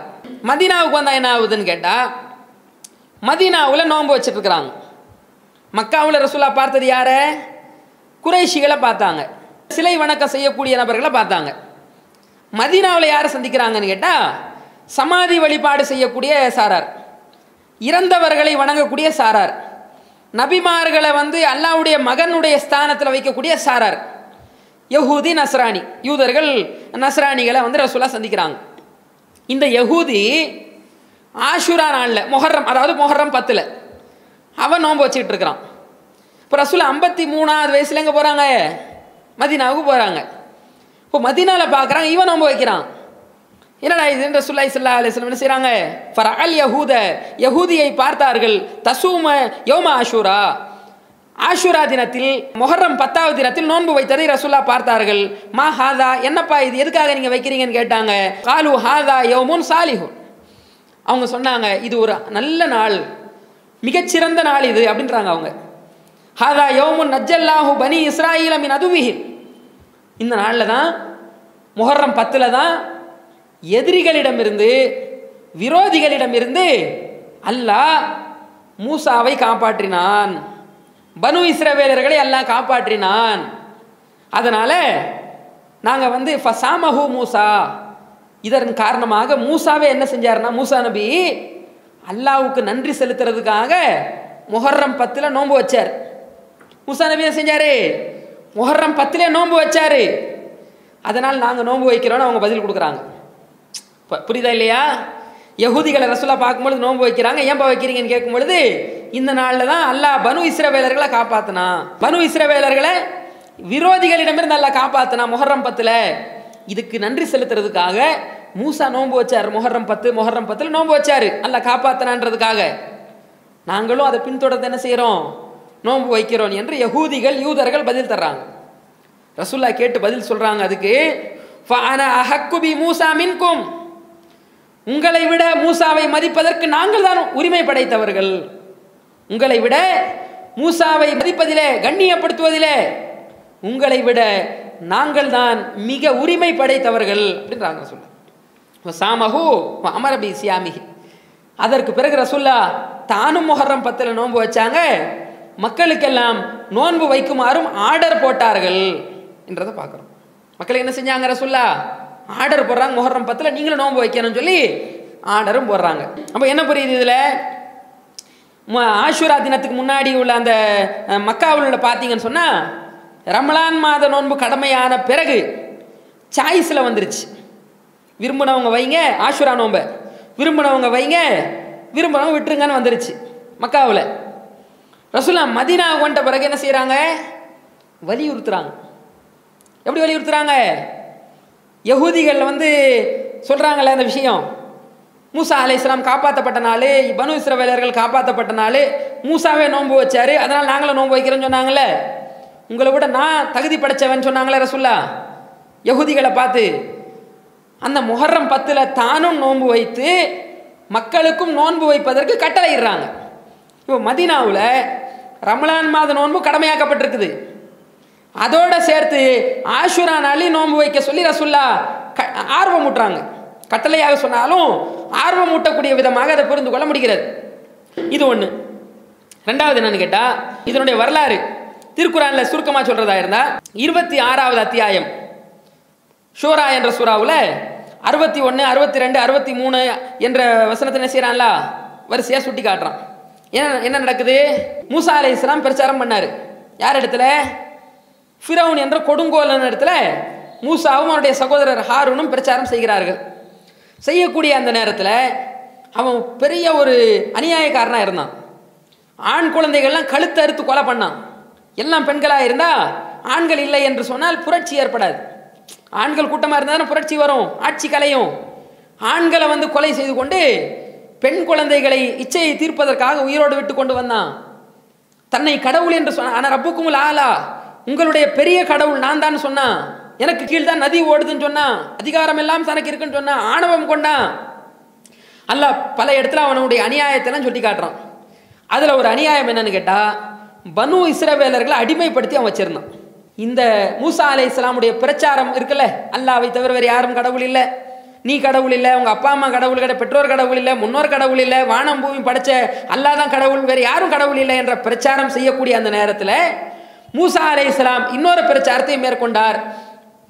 மதீனாவுக்கு வந்தால் என்ன ஆகுதுன்னு கேட்டால் மதீனாவில் நோன்பு வச்சுட்ருக்குறாங்க மக்காவில் ரசூலா பார்த்தது யார்? குறைஷிகளை பார்த்தாங்க. சிலை வணக்கம் செய்யக்கூடிய நபர்களை பார்த்தாங்க. மதீனாவில் யாரை சந்திக்கிறாங்கன்னு கேட்டால் சமாதி வழிபாடு செய்யக்கூடிய சாரார். இறந்தவர்களை வணங்கக்கூடிய சாரார். நபிமார்களை வந்து அல்லாவுடைய மகனுடைய ஸ்தானத்தில் வைக்கக்கூடிய சாரார். யஹூதி நஸ்ரானி யூதர்கள் நஸ்ரானிகளை வந்து ரசூலா சந்திக்கிறாங்க. இந்த யகூதி ஆஷுரா நாளில் மொஹர்ரம் அதாவது மொஹர்ரம் பத்தில். அவன் நோன்பு வச்சுக்கிட்டு இருக்கிறான். இப்போ ரசூல் ஐம்பத்தி மூணாவது வயசுல எங்கே போகிறாங்க மதினாவுக்கு போகிறாங்க இப்போ மதினாவில் பார்க்குறாங்க இவன் நோன்பு வைக்கிறான். என்னடா இது? ரசூல்லா சல்லா அலிஸ்லம் என்ன செய்கிறாங்க ஃபர் அல் யஹூத யஹூதியை பார்த்தார்கள். தசூம யோம ஆஷூரா. ஆஷுரா தினத்தில் மொஹர்ரம் பத்தாவது தினத்தில் நோன்பு வைத்ததை ரசூல்லா பார்த்தார்கள். மா ஹாதா என்னப்பா இது? எதுக்காக நீங்கள் வைக்கிறீங்கன்னு கேட்டாங்க. காலு ஹாதா யோமுன் சாலிஹு அவங்க சொன்னாங்க இது ஒரு நல்ல நாள். மிகச்சிறந்த நாள் இது அப்படின்றாங்க அவங்க. ஹாதா யோமுன் நஜ்ஜல்லாஹு பனி இஸ்ராயில் மின் அதுவிஹில். இந்த நாளில் தான் முஹர்ரம் பத்தில் தான் எதிரிகளிடமிருந்து விரோதிகளிடமிருந்து அல்லாஹ் மூசாவை காப்பாற்றினான். பனு இஸ்ரவேலர்களை எல்லாம் காப்பாற்றினான். அதனால் நாங்கள் வந்து ஃபசாமஹு மூசா. இதன் காரணமாக மூசாவே என்ன செஞ்சாருன்னா மூசா நபி அல்லாவுக்கு நன்றி செலுத்துறதுக்காக முஹர்ரம் பத்தில் நோன்பு வச்சார். மூசா நபி என்ன செஞ்சார்? முஹர்ரம் பத்திலே நோன்பு வச்சார். அதனால் நாங்கள் நோன்பு வைக்கிறோன்னு அவங்க பதில் கொடுக்குறாங்க. இப்போ புரியுதா இல்லையா? யகுதிகளை ரசூலா பார்க்கும்பொழுது நோன்பு வைக்கிறாங்க ஏன்பா வைக்கிறீங்கன்னு கேட்கும் பொழுது இந்த நாளில் தான் அல்லாஹ் பனு இஸ்ரவேலர்களை காப்பாத்தினா. பனு இஸ்ரவேலர்களை விரோதிகளிடமிருந்து நல்லா காப்பாத்தினா முஹர்ரம் பத்தில். இதுக்கு நன்றி செலுத்துறதுக்காக மூசா நோன்பு வச்சார் முஹர்ரம் பத்து முஹர்ரம் பத்தில் நோன்பு வச்சார். நல்லா காப்பாத்தினான்றதுக்காக. நாங்களும் அதை பின்தொடர்ந்து என்ன செய்கிறோம் நோன்பு வைக்கிறோம் என்று யகூதிகள் யூதர்கள் பதில் தர்றாங்க. ரசூல்லா கேட்டு பதில் சொல்கிறாங்க அதுக்கு "ஃபஅன அஹக்கு மூசா மின்கும். உங்களை விட மூசாவை மதிப்பதற்கு நாங்கள் தான் உரிமை படைத்தவர்கள். உங்களை விட மூசாவை மதிப்பதிலே கண்ணியப்படுத்துவதிலே உங்களை விட நாங்கள் தான் மிக உரிமை படைத்தவர்கள் அப்படின்றாங்க சொல்ல சாமகு அமரபி சியாமிகி அதற்கு பிறகு ரசுல்லா தானும் முகர்றம் பத்தில் நோன்பு வச்சாங்க. மக்களுக்கெல்லாம் நோன்பு வைக்குமாறும் ஆர்டர் போட்டார்கள் என்றதை பார்க்குறோம். மக்கள் என்ன செஞ்சாங்க ரசுல்லா? ஆர்டர் போடுறாங்க முஹர்ரம் பத்தில் நீங்களும் நோன்பு வைக்கணும்னு சொல்லி ஆர்டரும் போடுறாங்க. அப்போ என்ன புரியுது இதில்? ம- ஆஷுரா தினத்துக்கு முன்னாடி உள்ள அந்த மக்காவில் உள்ள பார்த்தீங்கன்னு சொன்னால் ரமலான் மாத நோன்பு கடமையான பிறகு சாய்ஸில் வந்துருச்சு. விரும்பினவங்க வைங்க ஆஷுரா நோன்பை. விரும்பினவங்க வைங்க விரும்பினவங்க விட்டுருங்கன்னு வந்துருச்சு மக்காவில். ரசுலா மதினா கொண்ட பிறகு என்ன செய்கிறாங்க வலியுறுத்துறாங்க. எப்படி வலியுறுத்துறாங்க? யகூதிகள் வந்து சொல்கிறாங்களே அந்த விஷயம். மூசா அலைஹிஸ்ஸலாம் காப்பாற்றப்பட்ட நாள் பனு இஸ்ரவேலர்கள் காப்பாற்றப்பட்ட நாள் மூசாவே நோன்பு வச்சார் அதனால் நாங்களும் நோன்பு வைக்கிறோன்னு சொன்னாங்களே உங்களை விட நான் தகுதி படைச்சவன் சொன்னாங்களே ரசுல்லா. யகுதிகளை பார்த்து அந்த முஹர்ரம் பத்தில் தானும் நோன்பு வைத்து மக்களுக்கும் நோன்பு வைப்பதற்கு கட்டளையிடுறாங்க. இப்போ மதீனாவில் ரமலான் மாத நோன்பு கடமையாக்கப்பட்டிருக்குது. அதோட சேர்த்து ஆஷுரா நாளி நோன்பு வைக்க சொல்லி ரசுல்லா க ஆர்வம் ஊட்டுறாங்க. கட்டளையாக சொன்னாலும் ஆர்வம் ஊட்டக்கூடிய விதமாக அதை புரிந்து கொள்ள முடிகிறது. இது ஒன்று ரெண்டாவது என்னன்னு கேட்டால் இதனுடைய வரலாறு திருக்குறானில் சுருக்கமாக சொல்கிறதா இருந்தால் இருபத்தி ஆறாவது அத்தியாயம். ஷூரா என்ற சூறாவில் அறுபத்தி ஒன்று அறுபத்தி ரெண்டு அறுபத்தி மூணு என்ற வசனத்தை என்ன செய்கிறான்ல வரிசையாக சுட்டி காட்டுறான் என்ன என்ன நடக்குது? மூசா அலை இஸ்லாம் பிரச்சாரம் பண்ணார். யார் இடத்துல? ஃபிரவுன் என்ற கொடுங்கோலன் இடத்துல மூசாவும் அவருடைய சகோதரர் ஹாரூனும் பிரச்சாரம் செய்கிறார்கள். செய்யக்கூடிய அந்த நேரத்தில் அவன் பெரிய ஒரு அநியாயக்காரனாக இருந்தான். ஆண் குழந்தைகள்லாம் கழுத்து அறுத்து கொலை பண்ணான். எல்லாம் பெண்களாக இருந்தால் ஆண்கள் இல்லை என்று சொன்னால் புரட்சி ஏற்படாது. ஆண்கள் கூட்டமாக இருந்தால் புரட்சி வரும் ஆட்சி கலையும். ஆண்களை வந்து கொலை செய்து கொண்டு பெண் குழந்தைகளை இச்சையை தீர்ப்பதற்காக உயிரோடு விட்டு கொண்டு வந்தான். தன்னை கடவுள் என்று சொன்ன ஆனால் ரப்புக்கும் ஆலா உங்களுடைய பெரிய கடவுள் நான் தான் சொன்னான் எனக்கு கீழ் தான் நதி ஓடுதுன்னு சொன்னான் அதிகாரம் எல்லாம் தனக்கு இருக்குன்னு சொன்னான் ஆணவம் கொண்டான் அல்ல பல இடத்துல அவனுடைய அநியாயத்தெல்லாம் சொல்லி காட்டுறான். அதில் ஒரு அநியாயம் என்னன்னு கேட்டால் பனு இஸ்ரவேலர்களை அடிமைப்படுத்தி அவன் வச்சிருந்தான். இந்த மூசா அலை இஸ்லாமுடைய பிரச்சாரம் இருக்குல்ல அல்லாவை தவிர வேறு யாரும் கடவுள் இல்லை. நீ கடவுள் இல்லை உங்கள் அப்பா அம்மா கடவுள் கிடையாது பெற்றோர் கடவுள் இல்லை முன்னோர் கடவுள் இல்லை வானம் பூமி படைச்ச அல்லாஹ் தான் கடவுள் வேறு யாரும் கடவுள் இல்லை என்ற பிரச்சாரம் செய்யக்கூடிய அந்த நேரத்தில் மூசா அலை இஸ்லாம் இன்னொரு பிரச்சாரத்தை மேற்கொண்டார்.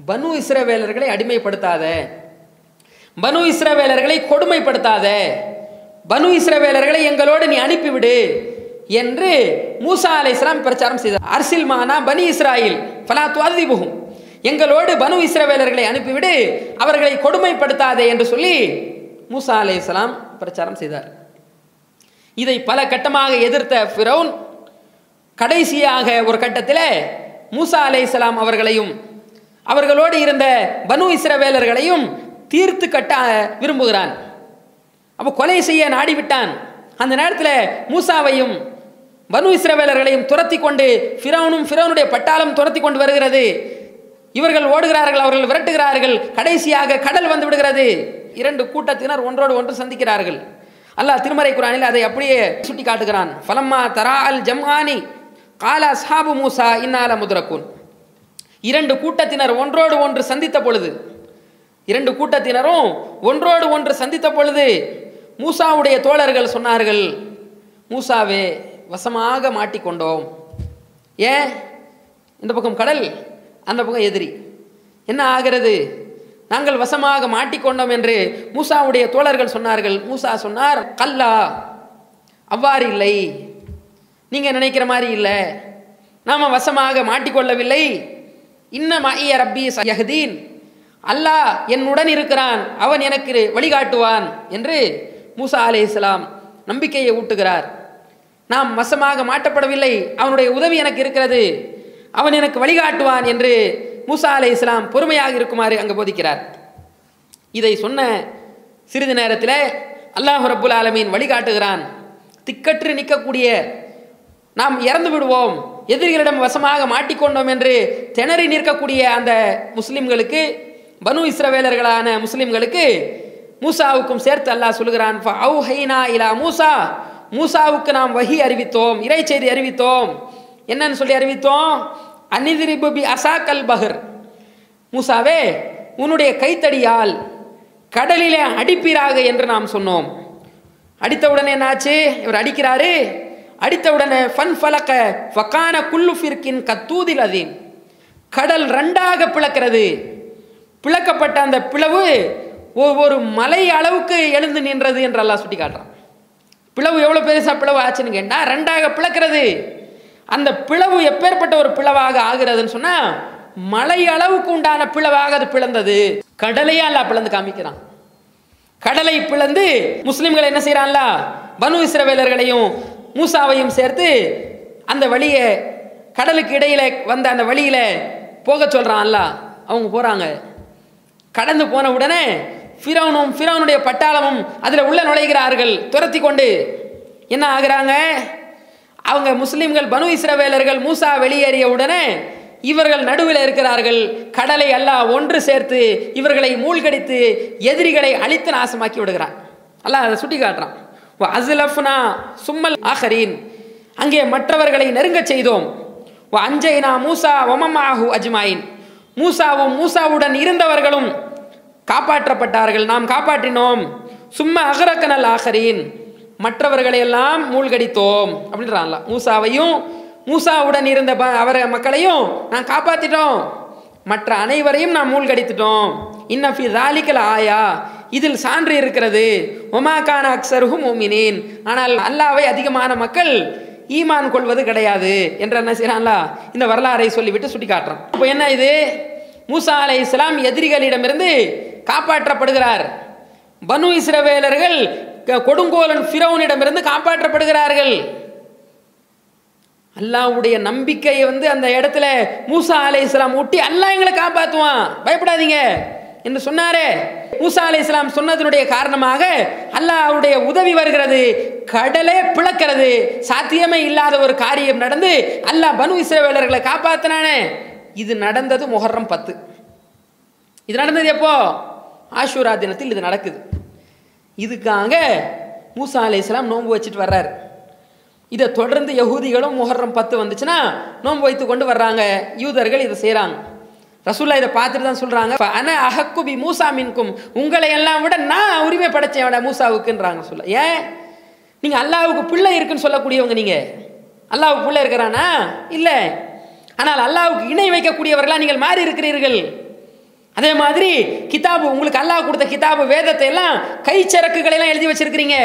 பனு இஸ்ரவேலர்களை அடிமைப்படுத்தாத. பனு இஸ்ரவேலர்களை கொடுமைப்படுத்தாத. பனு இஸ்ரவேலர்களை எங்களோடு நீ அனுப்பிவிடு என்று மூசா அலை இஸ்லாம் பிரச்சாரம் செய்தார். அர்சில் மானா பனி இஸ்ராயில் ஃபலா துவாதிபுகும் எங்களோடு பனு இஸ்ரவேலர்களை அனுப்பிவிடு அவர்களை கொடுமைப்படுத்தாதே என்று சொல்லி மூசா அலை இஸ்லாம் பிரச்சாரம் செய்தார். இதை பல கட்டமாக எதிர்த்த ஃபிரௌன் கடைசியாக ஒரு கட்டத்தில் மூசா அலை இஸ்லாம் அவர்களையும் அவர்களோடு இருந்த பனு இஸ்ரவேலர்களையும் தீர்த்து கட்ட விரும்புகிறான். அப்போ கொலை செய்ய நாடிவிட்டான். அந்த நேரத்தில் மூசாவையும் பனு இஸ்ரவேலர்களையும் துரத்தி கொண்டு ஃபிரௌனும் ஃபிரௌனுடைய பட்டாளம் துரத்தி கொண்டு வருகிறது. இவர்கள் ஓடுகிறார்கள் அவர்கள் விரட்டுகிறார்கள் கடைசியாக கடல் வந்து விடுகிறது. இரண்டு கூட்டத்தினர் ஒன்றோடு ஒன்று சந்திக்கிறார்கள். அல்லாஹ் திருமறை குரானில் அதை அப்படியே சுட்டி காட்டுகிறான் ஃபலம்மா தரா அல் ஜம்ஹானி காலா சாபு மூசா இன்னால முதரக்கூன் இரண்டு கூட்டத்தினர் ஒன்றோடு ஒன்று சந்தித்த பொழுது இரண்டு கூட்டத்தினரும் ஒன்றோடு ஒன்று சந்தித்த பொழுது மூசாவுடைய தோழர்கள் சொன்னார்கள் மூசாவே வசமாக மாட்டிக்கொண்டோம். ஏன்? இந்த பக்கம் கடல் அந்த பக்கம் எதிரி. என்ன ஆகிறது? நாங்கள் வசமாக மாட்டிக்கொண்டோம் என்று மூசாவுடைய தோழர்கள் சொன்னார்கள். மூசா சொன்னார் கல்லா அவ்வாறு இல்லை. நீங்க நினைக்கிற மாதிரி இல்லை. நாம வசமாக மாட்டிக்கொள்ளவில்லை. இன்ன ஐய ரப்பி சயஹதீன். அல்லாஹ் என்னுடன் இருக்கிறான். அவன் எனக்கு வழிகாட்டுவான் என்று மூசா அலே இஸ்லாம் நம்பிக்கையை ஊட்டுகிறார். நாம் வசமாக மாட்டப்படவில்லை. அவனுடைய உதவி எனக்கு இருக்கிறது. அவன் எனக்கு வழிகாட்டுவான் என்று மூசா அலை இஸ்லாம் பொறுமையாக இருக்குமாறு அங்கு போதிக்கிறார். இதை சொன்ன சிறிது நேரத்தில் அல்லாஹ் ரபுல் ஆலமீன் வழிகாட்டுகிறான். திக்கற்று நிற்கக்கூடிய நாம் இறந்து விடுவோம். எதிரிகளிடம் வசமாக மாட்டிக்கொண்டோம் என்று திணறி நிற்கக்கூடிய அந்த முஸ்லிம்களுக்கு பனு இஸ்ரவேலர்களான முஸ்லிம்களுக்கு மூசாவுக்கும் சேர்த்து அல்லாஹ் சொல்கிறான் ஹைனா இலா மூசா. மூசாவுக்கு நாம் வகி அறிவித்தோம் இறை செய்தி அறிவித்தோம். என்னன்னு சொல்லி அறிவித்தோம்? அனிதிரிபுபி அசாக்கல் பஹர். மூசாவே உன்னுடைய கைத்தடியால் கடலிலே அடிப்பீராக என்று நாம் சொன்னோம். அடித்தவுடனே என்னாச்சு? இவர் அடிக்கிறாரு. அடித்த உடனே ஃபன் ஃபலக்க ஃபக்கான குல்லு ஃபிர்கின் கத்தூதில் அதீம் கடல் ரெண்டாக பிளக்கிறது. பிளக்கப்பட்ட அந்த பிளவு ஒவ்வொரு மலை அளவுக்கு எழுந்து நின்றது என்று எல்லாம் சுட்டி காட்டுறான் பிளவு எவ்வளோ பெருசாக பிளவு ஆச்சுன்னு கேட்டால் ரெண்டாக பிளக்கிறது. அந்த பிளவு எப்பேற்பட்ட ஒரு பிளவாக ஆகிறதுன்னு சொன்னால் மலை அளவுக்கு உண்டான பிளவாக அது பிளந்தது. கடலையே அல்லாஹ் பிளந்து காமிக்கிறான். கடலை பிளந்து முஸ்லிம்கள் என்ன செய்கிறான்ல பனு இஸ்ரவேலர்களையும் மூசாவையும் சேர்த்து அந்த வழியை கடலுக்கு இடையில் வந்த அந்த வழியில் போக சொல்றான்ல அவங்க போகிறாங்க கடந்து போன உடனே ஃபிரௌனும் ஃபிரௌனுடைய பட்டாளமும் அதில் உள்ள நுழைகிறார்கள். துரத்தி கொண்டு என்ன ஆகுறாங்க? அவங்க முஸ்லீம்கள் பனு இஸ்ரவேலர்கள் மூசா வெளியேறிய உடனே இவர்கள் நடுவில் இருக்கிறார்கள். கடலை அல்லாஹ் ஒன்று சேர்த்து இவர்களை மூழ்கடித்து எதிரிகளை அழித்து நாசமாக்கி விடுகிறான். அல்லாஹ் அதை சுட்டி காட்டுறான் அசுலஃப்னா சும்மல் ஆஹரீன். அங்கே மற்றவர்களை நெருங்கச் செய்தோம். அஞ்சைனா மூசா ஒமமாஹு அஜ்மாயின். மூசாவும் மூசாவுடன் இருந்தவர்களும் காப்பாற்றப்பட்டார்கள். நாம் காப்பாற்றினோம். சும்மா அகரக்கனல் ஆஹரீன். மற்றவர்களை எல்லாம் மூழ்கடித்தோம். அப்படின்றான்ல. மூசாவையும் மூசாவுடன் இருந்த ப- அவர மக்களையும் நான் காப்பாத்திட்டோம். மற்ற அனைவரையும் நான் மூழ்கடித்துட்டோம். இன்னஃபி தாலிக்கல் ஆயா. இதில் சான்று இருக்கிறது. ஒமாக்கான அக்சருகும் ஓமினேன் ஆனால் அல்லாவை அதிகமான மக்கள் ஈமான் கொள்வது கிடையாது என்ற என்ன செய்யறான்ல இந்த வரலாறை சொல்லிவிட்டு சுட்டி காட்டுறான் இப்போ என்ன இது? மூசா அலை இஸ்லாம் எதிரிகளிடமிருந்து காப்பாற்றப்படுகிறார். பனு இஸ்ரவேலர்கள் க- கொடுங்கோலன் ஃபிரௌனிடமிருந்து காப்பாற்றப்படுகிறார்கள். அல்லாஹ்வுடைய நம்பிக்கையை வந்து அந்த இடத்துல மூசா அலை இஸ்லாம் ஊட்டி அல்லாஹ் எங்களை காப்பாற்றுவான். பயப்படாதீங்க. என்று சொன்னாரே. மூசா அலி இஸ்லாம் சொன்னதனுடைய காரணமாக அல்லாஹ்வுடைய உதவி வருகிறது கடலே பிளக்கிறது. சாத்தியமே இல்லாத ஒரு காரியம் நடந்து அல்லாஹ் பனு இஸ்ரேவேலர்களை காப்பாத்தினானே. இது நடந்தது முஹர்ரம் பத்து. இது நடந்தது எப்போ? ஆஷூரா தினத்தில் இது நடக்குது. இதுக்காக மூசா அலி இஸ்லாம் நோன்பு வச்சுட்டு வர்றாரு. இதை தொடர்ந்து யகூதிகளும் முகர்ரம் பத்து வந்துச்சுன்னா நோன்பு வைத்து கொண்டு வர்றாங்க. யூதர்கள் இதை செய்கிறாங்க ரசூல்லா இதை பார்த்துட்டு தான் சொல்கிறாங்க அன அஹக்குபி மூசா மின்கும். உங்களை எல்லாம் விட நான் உரிமை படைச்சேன் மூசாவுக்குன்றாங்க சொல்ல ஏன்? நீங்கள் அல்லாவுக்கு பிள்ளை இருக்குன்னு சொல்லக்கூடியவங்க நீங்கள் அல்லாவுக்கு பிள்ளை இருக்கிறானா? இல்லை. ஆனால் அல்லாவுக்கு இணை வைக்கக்கூடியவர்களாக நீங்கள் மாறி இருக்கிறீர்கள். அதே மாதிரி கிதாபு உங்களுக்கு அல்லாஹ் கொடுத்த கிதாபு வேதத்தை எல்லாம் கைச்சரக்குகளை எல்லாம் எழுதி வச்சிருக்கிறீங்க.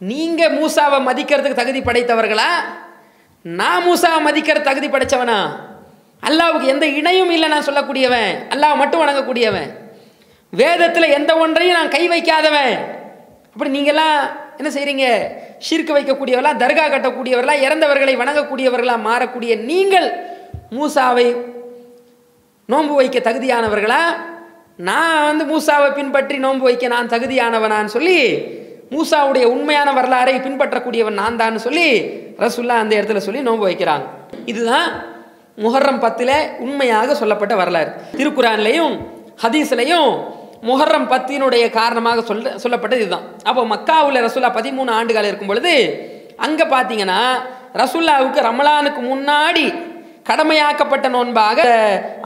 நீங்கள் மூசாவை மதிக்கிறதுக்கு தகுதி படைத்தவர்களா? நான் மூசாவை மதிக்கிற தகுதி படைத்தவனா அல்லாவுக்கு எந்த இணையும் இல்லை நான் சொல்லக்கூடியவன். அல்லாஹ் மட்டும் வணங்கக்கூடியவன். வேதத்தில் எந்த ஒன்றையும் நான் கை வைக்காதவன். அப்படி நீங்கள்லாம் என்ன செய்கிறீங்க ஷிர்க்கு வைக்கக்கூடியவர்களா தர்கா கட்டக்கூடியவர்களா இறந்தவர்களை வணங்கக்கூடியவர்களா மாறக்கூடிய நீங்கள் மூசாவை நோன்பு வைக்க தகுதியானவர்களா? நான் வந்து மூசாவை பின்பற்றி நோன்பு வைக்க நான் தகுதியானவனான்னு சொல்லி மூசாவுடைய உண்மையான வரலாறை பின்பற்றக்கூடியவன் நான் தான் சொல்லி ரசுல்லா அந்த இடத்துல சொல்லி நோன்பு வைக்கிறாங்க. இதுதான் முஹர்ரம் பத்தில் உண்மையாக சொல்லப்பட்ட வரலாறு. திருக்குறான்லையும் ஹதீஸ்லையும் முஹர்ரம் பத்தினுடைய காரணமாக சொல்ல சொல்லப்பட்டது இதுதான். அப்போ மக்காவில் ரசுல்லா பதிமூணு ஆண்டுகள் இருக்கும் பொழுது அங்கே பார்த்தீங்கன்னா ரசுல்லாவுக்கு ரமலானுக்கு முன்னாடி கடமையாக்கப்பட்ட நோன்பாக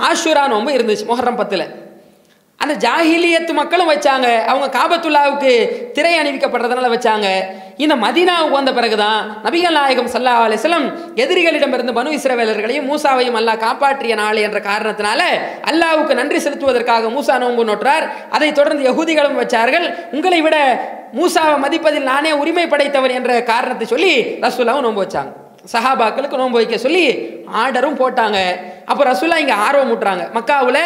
ஆஷுரா நோன்பு இருந்துச்சு முஹர்ரம் பத்தில். அந்த ஜாஹிலியத்து மக்களும் வச்சாங்க. அவங்க காபத்துல்லாவுக்கு திரை அணிவிக்கப்படுறதுனால வச்சாங்க. இந்த மதினாவுக்கு வந்த பிறகுதான் நபிகள் நாயகம் சல்லா அலிஸ்லம் எதிரிகளிடமிருந்து பனு இஸ்ரவேலர்களையும் மூசாவையும் அல்லாஹ் காப்பாற்றிய நாள் என்ற காரணத்தினால அல்லாவுக்கு நன்றி செலுத்துவதற்காக மூசா நோன்பு நோற்றார். அதைத் தொடர்ந்து யகுதிகளும் வச்சார்கள். உங்களை விட மூசாவை மதிப்பதில் நானே உரிமை படைத்தவர் என்ற காரணத்தை சொல்லி ரசூலாவும் நோன்பு வச்சாங்க. சஹாபாக்களுக்கு நோன்பு வைக்க சொல்லி ஆர்டரும் போட்டாங்க. அப்போ ரசூலா இங்கே ஆர்வம் ஊட்டுறாங்க. மக்காவில்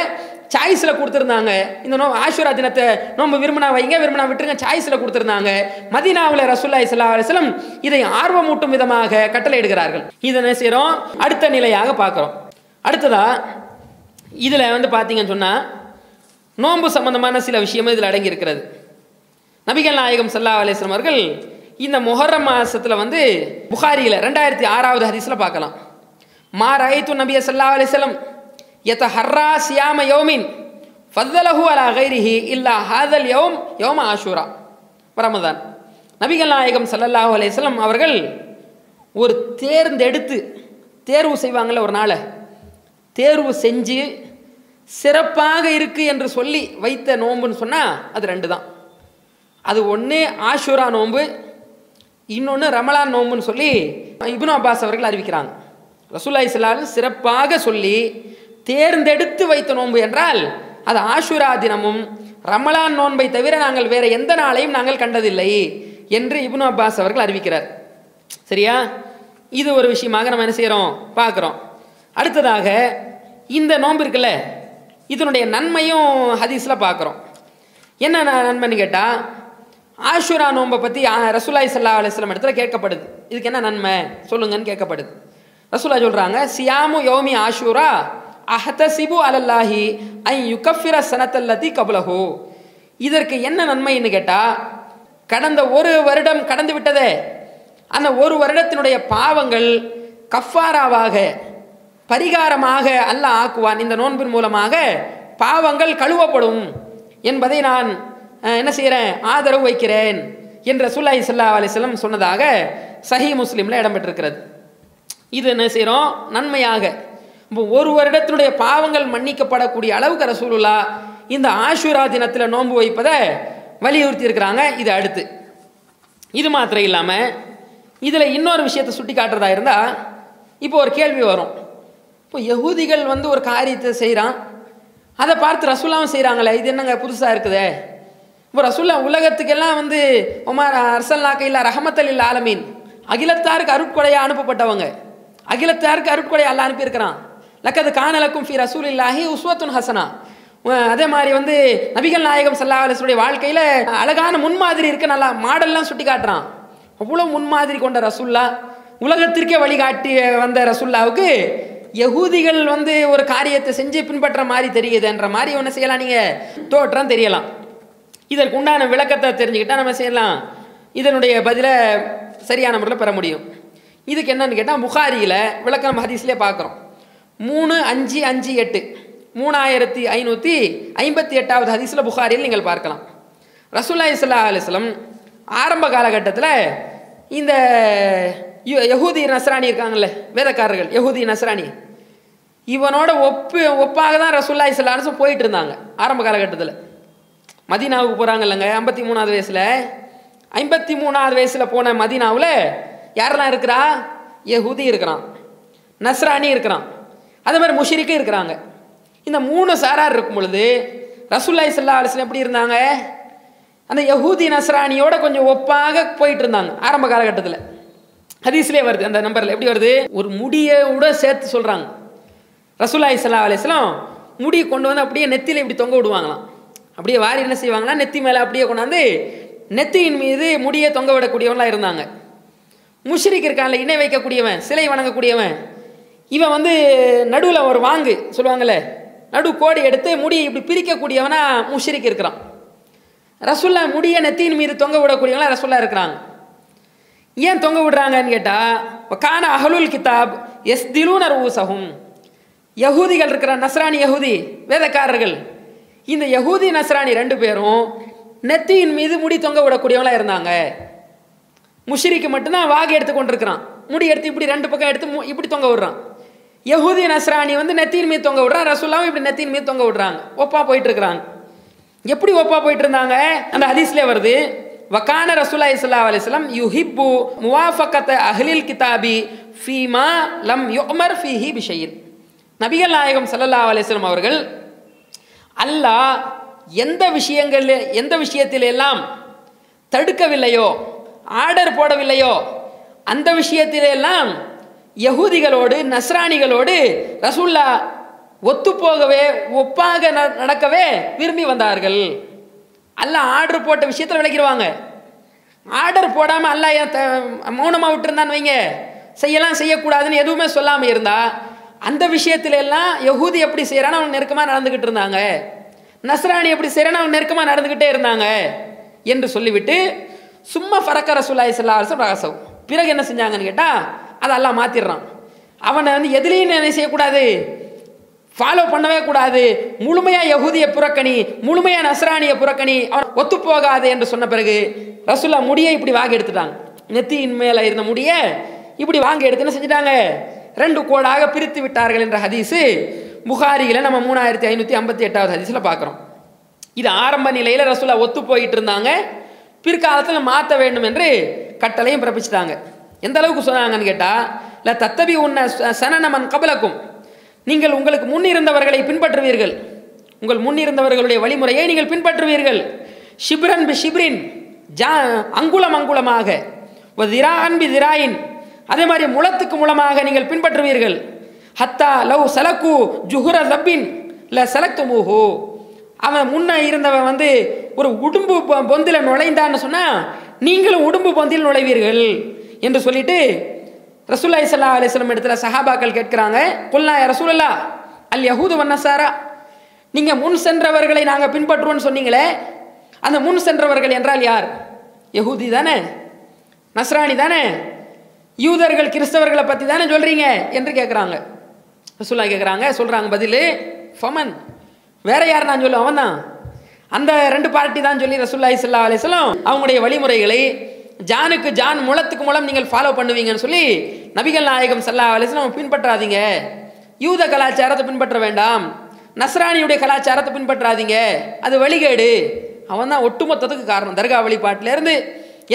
சாய்ஸில் கொடுத்துருந்தாங்க. இந்த நோ ஆஷுரா தினத்தை நோன்பு விரும்பினா வைங்க விரும்பினா விட்டுருங்க சாய்ஸில் கொடுத்துருந்தாங்க. மதினாவில் ரசூல்லா இஸ்லா அலிஸ்லம் இதை ஆர்வமூட்டும் விதமாக கட்டளை இடுகிறார்கள் இதை என்ன செய்கிறோம் அடுத்த நிலையாக பார்க்குறோம். அடுத்ததா இதில் வந்து பார்த்தீங்கன்னு சொன்னால் நோன்பு சம்பந்தமான சில விஷயமும் இதில் அடங்கி இருக்கிறது நபிகள் நாயகம் சல்லா அலிஸ்லம் அவர்கள் இந்த முஹர்ரம் மாதத்தில் வந்து புகாரியில் ரெண்டாயிரத்தி ஆறாவது ஹதீஸில் பார்க்கலாம். மா ரஹித்து நபிய சல்லா அலிஸ்லம் எத்த ஹர்ரா சியாம யோமின்? ஃபத்தலஹு அலா கைரிஹி இல்லா ஹாதல் யோம் யோம ஆஷூரா. ரமதான். நபிகள் நாயகம் சல்லல்லாஹு அலையம் அவர்கள் ஒரு தேர்ந்தெடுத்து தேர்வு செய்வாங்கள்ல ஒரு நாளை. தேர்வு செஞ்சு சிறப்பாக இருக்கு என்று சொல்லி வைத்த நோன்புன்னு சொன்னால் அது ரெண்டு தான் அது ஒன்று ஆஷூரா நோன்பு இன்னொன்று ரமலான் நோன்புன்னு சொல்லி இப்னு அப்பாஸ் அவர்கள் அறிவிக்கிறாங்க. ரசூல்லா இஸ்லால் சிறப்பாக சொல்லி தேர்ந்தெடுத்து வைத்த நோன்பு என்றால் அது ஆஷுரா தினமும் ரமலான் நோன்பை தவிர நாங்கள் வேற எந்த நாளையும் நாங்கள் கண்டதில்லை என்று இப்னு அப்பாஸ் அவர்கள் அறிவிக்கிறார். சரியா? இது ஒரு விஷயமாக நம்ம என்ன செய்கிறோம் பார்க்குறோம். அடுத்ததாக இந்த நோன்பு இருக்குல்ல இதனுடைய நன்மையும் ஹதீஸில் பார்க்குறோம். என்ன நன்மைன்னு கேட்டால் ஆஷுரா நோன்பை பற்றி ரசூலாய் சல்லா அலிஸ்லாம் இடத்துல கேட்கப்படுது. இதுக்கு என்ன நன்மை? சொல்லுங்கன்னு கேட்கப்படுது. ரசூலா சொல்கிறாங்க சியாமு யோமி ஆஷூரா அஹதசிபு அலல்லாஹி ஐ யுகஃபிர சனத்தல்லதி கபலஹு. இதற்கு என்ன நன்மைன்னு கேட்டால் கடந்த ஒரு வருடம் கடந்து விட்டதே. அந்த ஒரு வருடத்தினுடைய பாவங்கள் கஃபாராவாக பரிகாரமாக அல்லாஹ் ஆக்குவான். இந்த நோன்பின் மூலமாக பாவங்கள் கழுவப்படும் என்பதை நான் என்ன செய்கிறேன் ஆதரவு வைக்கிறேன் என்று ரசூலுல்லாஹி சல்லா அலிஸ்லம் சொன்னதாக சஹி முஸ்லீமில் இடம்பெற்றிருக்கிறது. இது என்ன செய்கிறோம்? நன்மையாக ஒரு வருடத்தினுடைய பாவங்கள் மன்னிக்கப்படக்கூடிய அளவுக்கு ரசூலுல்லா இந்த ஆஷுரா தினத்தில் நோன்பு வைப்பதை வலியுறுத்தி இருக்கிறாங்க. இது அடுத்து. இது மாத்திரம் இல்லாமல் இதில் இன்னொரு விஷயத்தை சுட்டி காட்டுறதா இருந்தால் இப்போ ஒரு கேள்வி வரும். இப்போ யகூதிகள் வந்து ஒரு காரியத்தை செய்கிறான் அதை பார்த்து ரசூலாவும் செய்கிறாங்களே இது என்னங்க புதுசாக இருக்குதே? இப்போ ரசூல்லா உலகத்துக்கெல்லாம் வந்து உமார் அரசல்லாக்க இல்லா ரஹமத்தல் இல்லா ஆலமீன். அகிலத்தாருக்கு அருட்கொடையாக அனுப்பப்பட்டவங்க. அகிலத்தாருக்கு அருட்கொடையை அல்ல அனுப்பியிருக்கிறான். லக்கது காணலக்கும் ஃபி ரசூல் இல்லாஹி உஸ்வத்துன் ஹசனா. அதே மாதிரி வந்து நபிகள் நாயகம் சல்லா அலிஸ்வருடைய வாழ்க்கையில் அழகான முன்மாதிரி இருக்கு. நல்லா மாடல்லாம் சுட்டி காட்டுறான். அவ்வளோ முன்மாதிரி கொண்ட ரசுல்லா உலகத்திற்கே வழிகாட்டி வந்த ரசுல்லாவுக்கு யகூதிகள் வந்து ஒரு காரியத்தை செஞ்சு பின்பற்ற மாதிரி தெரியுதுன்ற மாதிரி ஒன்று செய்யலாம். நீங்கள் தோற்றம் தெரியலாம். இதற்கு உண்டான விளக்கத்தை தெரிஞ்சுக்கிட்டால் நம்ம செய்யலாம். இதனுடைய பதிலை சரியான முறையில் பெற முடியும். இதுக்கு என்னன்னு கேட்டால் புகாரியில் விளக்கம் ஹதீஸ்லேயே பார்க்குறோம். மூணு அஞ்சு அஞ்சு எட்டு. மூணாயிரத்தி ஐநூற்றி ஐம்பத்தி எட்டாவது ஹதீஸில் புகாரியில் நீங்கள் பார்க்கலாம். ரசூல்லா இஸ்லா அலிஸ்லம் ஆரம்ப காலகட்டத்தில் இந்த யு- யஹூதி நஸ்ரானி இருக்காங்கல்ல வேதக்காரர்கள் யஹூதி நஸ்ரானி இவனோட ஒப்பு ஒப்பாக தான் ரசூல்லா இஸ்லா அரசு போயிட்டு இருந்தாங்க ஆரம்ப காலகட்டத்தில். மதீனாவுக்கு போகிறாங்க இல்லைங்க ஐம்பத்தி மூணாவது வயசில். ஐம்பத்தி மூணாவது வயசில் போன மதீனாவில் யாரெல்லாம் இருக்கிறா? யஹூதி இருக்கிறான் நஸ்ரானி இருக்கிறான். அதே மாதிரி முஷிரிக்கும் இருக்கிறாங்க. இந்த மூணு சாரார் இருக்கும் பொழுது ரசூல்லாய் சல்லா அலிஸ்லாம் எப்படி இருந்தாங்க? அந்த யஹூதி நஸ்ரானியோட கொஞ்சம் ஒப்பாக போயிட்டு இருந்தாங்க ஆரம்ப காலகட்டத்தில். ஹதீஸ்லேயே வருது அந்த நம்பரில் எப்படி வருது? ஒரு முடியோட சேர்த்து சொல்கிறாங்க ரசூல்லாய் சல்லா அலிஸ்லாம் முடியை கொண்டு வந்து அப்படியே நெத்தியில் இப்படி தொங்க விடுவாங்களாம். அப்படியே வாரி என்ன செய்வாங்கன்னா நெத்தி மேலே அப்படியே கொண்டாந்து நெத்தியின் மீது முடியை தொங்க விடக்கூடியவங்களாம் இருந்தாங்க. முஷ்ரிக் இருக்கான்ல இணை வைக்கக்கூடியவன் சிலை வணங்கக்கூடியவன். இவன் வந்து நடுவில் ஒரு வாங்கு சொல்லுவாங்கல்ல நடு கோடி எடுத்து முடியை இப்படி பிரிக்கக்கூடியவனா முஷ்ரிக் இருக்கிறான். ரசுல்லா முடியை நெத்தியின் மீது தொங்க விடக்கூடியவங்களாம் ரசுல்லா இருக்கிறாங்க. ஏன் தொங்க விடுறாங்கன்னு கேட்டால் கான அஹலுல் கிதாப் எஸ் திலூனர் ஊசகும் யகூதிகள் இருக்கிற நஸ்ரானி யகூதி வேதக்காரர்கள் இந்த யகூதி நஸ்ரானி ரெண்டு பேரும் நெத்தியின் மீது முடி தொங்க விடக்கூடியவங்களா இருந்தாங்க. முஷிரிக்கு மட்டும்தான் வாகை எடுத்து கொண்டிருக்கிறான். முடி எடுத்து இப்படி ரெண்டு பக்கம் எடுத்து மு- இப்படி தொங்க விடுறான். யகுதி நஸ்ராணி வந்து நெத்தியின் மீது தொங்க விடுறான் ரசூல்லாவும் இப்படி நெத்தியின் மீது தொங்க விடுறாங்க. ஒப்பா போயிட்டு இருக்கிறாங்க எப்படி ஒப்பா போயிட்டு இருந்தாங்க அந்த ஹதீஸ்ல வருது. வக்கான ரசூலா இஸ்லா அலிஸ்லாம் யுஹிப்பு முவாஃபக்கத் அஹ்லில் கிதாபி ஃபீமா லம் யுமர் ஃபீஹி பிஷையின். நபிகள் நாயகம் சல்லல்லா அலைஹி அவர்கள் அல்லாஹ் எந்த விஷயங்கள் எந்த விஷயத்தில் எல்லாம் தடுக்கவில்லையோ ஆர்டர் போடவில்லையோ அந்த விஷயத்திலெல்லாம் யகூதிகளோடு நஸ்ரானிகளோடு ஒத்து ஒத்துப்போகவே ஒப்பாக ந- நடக்கவே விரும்பி வந்தார்கள். அல்ல ஆர்டர் போட்ட விஷயத்தில் விளக்கிடுவாங்க. ஆர்டர் போடாமல் அல்ல ஏன் த- விட்டுருந்தான்னு வைங்க. செய்யலாம் செய்யக்கூடாதுன்னு எதுவுமே சொல்லாமல் இருந்தா அந்த விஷயத்துல எல்லாம் யகூதி எப்படி செய்கிறான்னு அவங்க நெருக்கமாக நடந்துக்கிட்டு இருந்தாங்க. நஸ்ரானி எப்படி செய்கிறான்னு அவங்க நெருக்கமாக நடந்துக்கிட்டே இருந்தாங்க என்று சொல்லிவிட்டு சும்மா ஃபரக்க ரசூல்லாய் சல்லாஹம் ரகசவ் பிறகு என்ன செஞ்சாங்கன்னு கேட்டால் அதை எல்லாம் மாற்றிடுறான் அவனை வந்து எதுலேயும் என்ன செய்யக்கூடாது? ஃபாலோ பண்ணவே கூடாது. முழுமையாக யகுதிய புறக்கணி முழுமையாக நஸ்ரானிய புறக்கணி அவன் ஒத்துப்போகாது என்று சொன்ன பிறகு ரசுல்லா முடியை இப்படி வாங்கி எடுத்துட்டாங்க. நெத்தியின் மேலே இருந்த முடிய இப்படி வாங்கி எடுத்து என்ன செஞ்சுட்டாங்க? ரெண்டு கோடாக பிரித்து விட்டார்கள் என்ற ஹதீஸு புகாரியில் நம்ம மூணாயிரத்தி ஐநூற்றி ஐம்பத்தி எட்டாவது ஹதீஸில் பார்க்குறோம். இது ஆரம்ப நிலையில் ரசுல்லா ஒத்து போயிட்டு இருந்தாங்க. பிற்காலத்தில் மாற்ற வேண்டும் என்று கட்டளையும் பிறப்பிச்சிட்டாங்க. எந்த அளவுக்கு சொன்னாங்கன்னு கேட்டால் இல்லை தத்தபி உன்ன ச- சனனமன் கபலக்கும். நீங்கள் உங்களுக்கு முன் இருந்தவர்களை பின்பற்றுவீர்கள். உங்கள் முன் இருந்தவர்களுடைய வழிமுறையை நீங்கள் பின்பற்றுவீர்கள். ஷிப்ரன் பி ஷிப்ரின் ஜா அங்குலம் அங்குலமாக. ஒரு திரா பி திராயின். அதே மாதிரி முளத்துக்கு மூலமாக நீங்கள் பின்பற்றுவீர்கள். ஹத்தா லவ் சலக்கு ஜுஹுர தப்பின் இல்லை சலக்துமுஹு. அவன் முன்ன இருந்தவன் வந்து ஒரு உடும்பு பொ- பொந்தில நுழைந்தான்னு சொன்னால் நீங்களும் உடும்பு பொந்தில் நுழைவீர்கள். என்று சொல்லிட்டு ரசூல்லா இஸ்லா அலிஸ்லம் இடத்துல சஹாபாக்கள் கேட்கிறாங்க. கொல்லா ரசூலல்லா அல் யஹூது வண்ணசாரா நீங்கள் முன் சென்றவர்களை நாங்கள் பின்பற்றுவோம்னு சொன்னீங்களே அந்த முன் சென்றவர்கள் என்றால் யார்? யஹூதி தானே நஸ்ரானி தானே யூதர்கள் கிறிஸ்தவர்களை பற்றி தானே சொல்கிறீங்க என்று கேட்குறாங்க. ரசூல்லா கேட்குறாங்க சொல்கிறாங்க பதில் ஃபமன் வேற யார் நான் சொல்லுவேன் அவன் தான். அந்த ரெண்டு பார்ட்டி தான் சொல்லி ரசூல்லா இஸ்லா அலிஸ்லாம் அவங்களுடைய வழிமுறைகளை ஜானுக்கு ஜான் முளத்துக்கு மூலம் நீங்கள் ஃபாலோ பண்ணுவீங்கன்னு சொல்லி நபிகள் நாயகம் சல்லா அலிஸ்லாம் பின்பற்றாதீங்க. யூத கலாச்சாரத்தை பின்பற்ற வேண்டாம். நஸ்ரானியுடைய கலாச்சாரத்தை பின்பற்றாதீங்க. அது வழிகேடு. அவன் தான் ஒட்டுமொத்தத்துக்கு காரணம். தர்கா வழிபாட்டிலேருந்து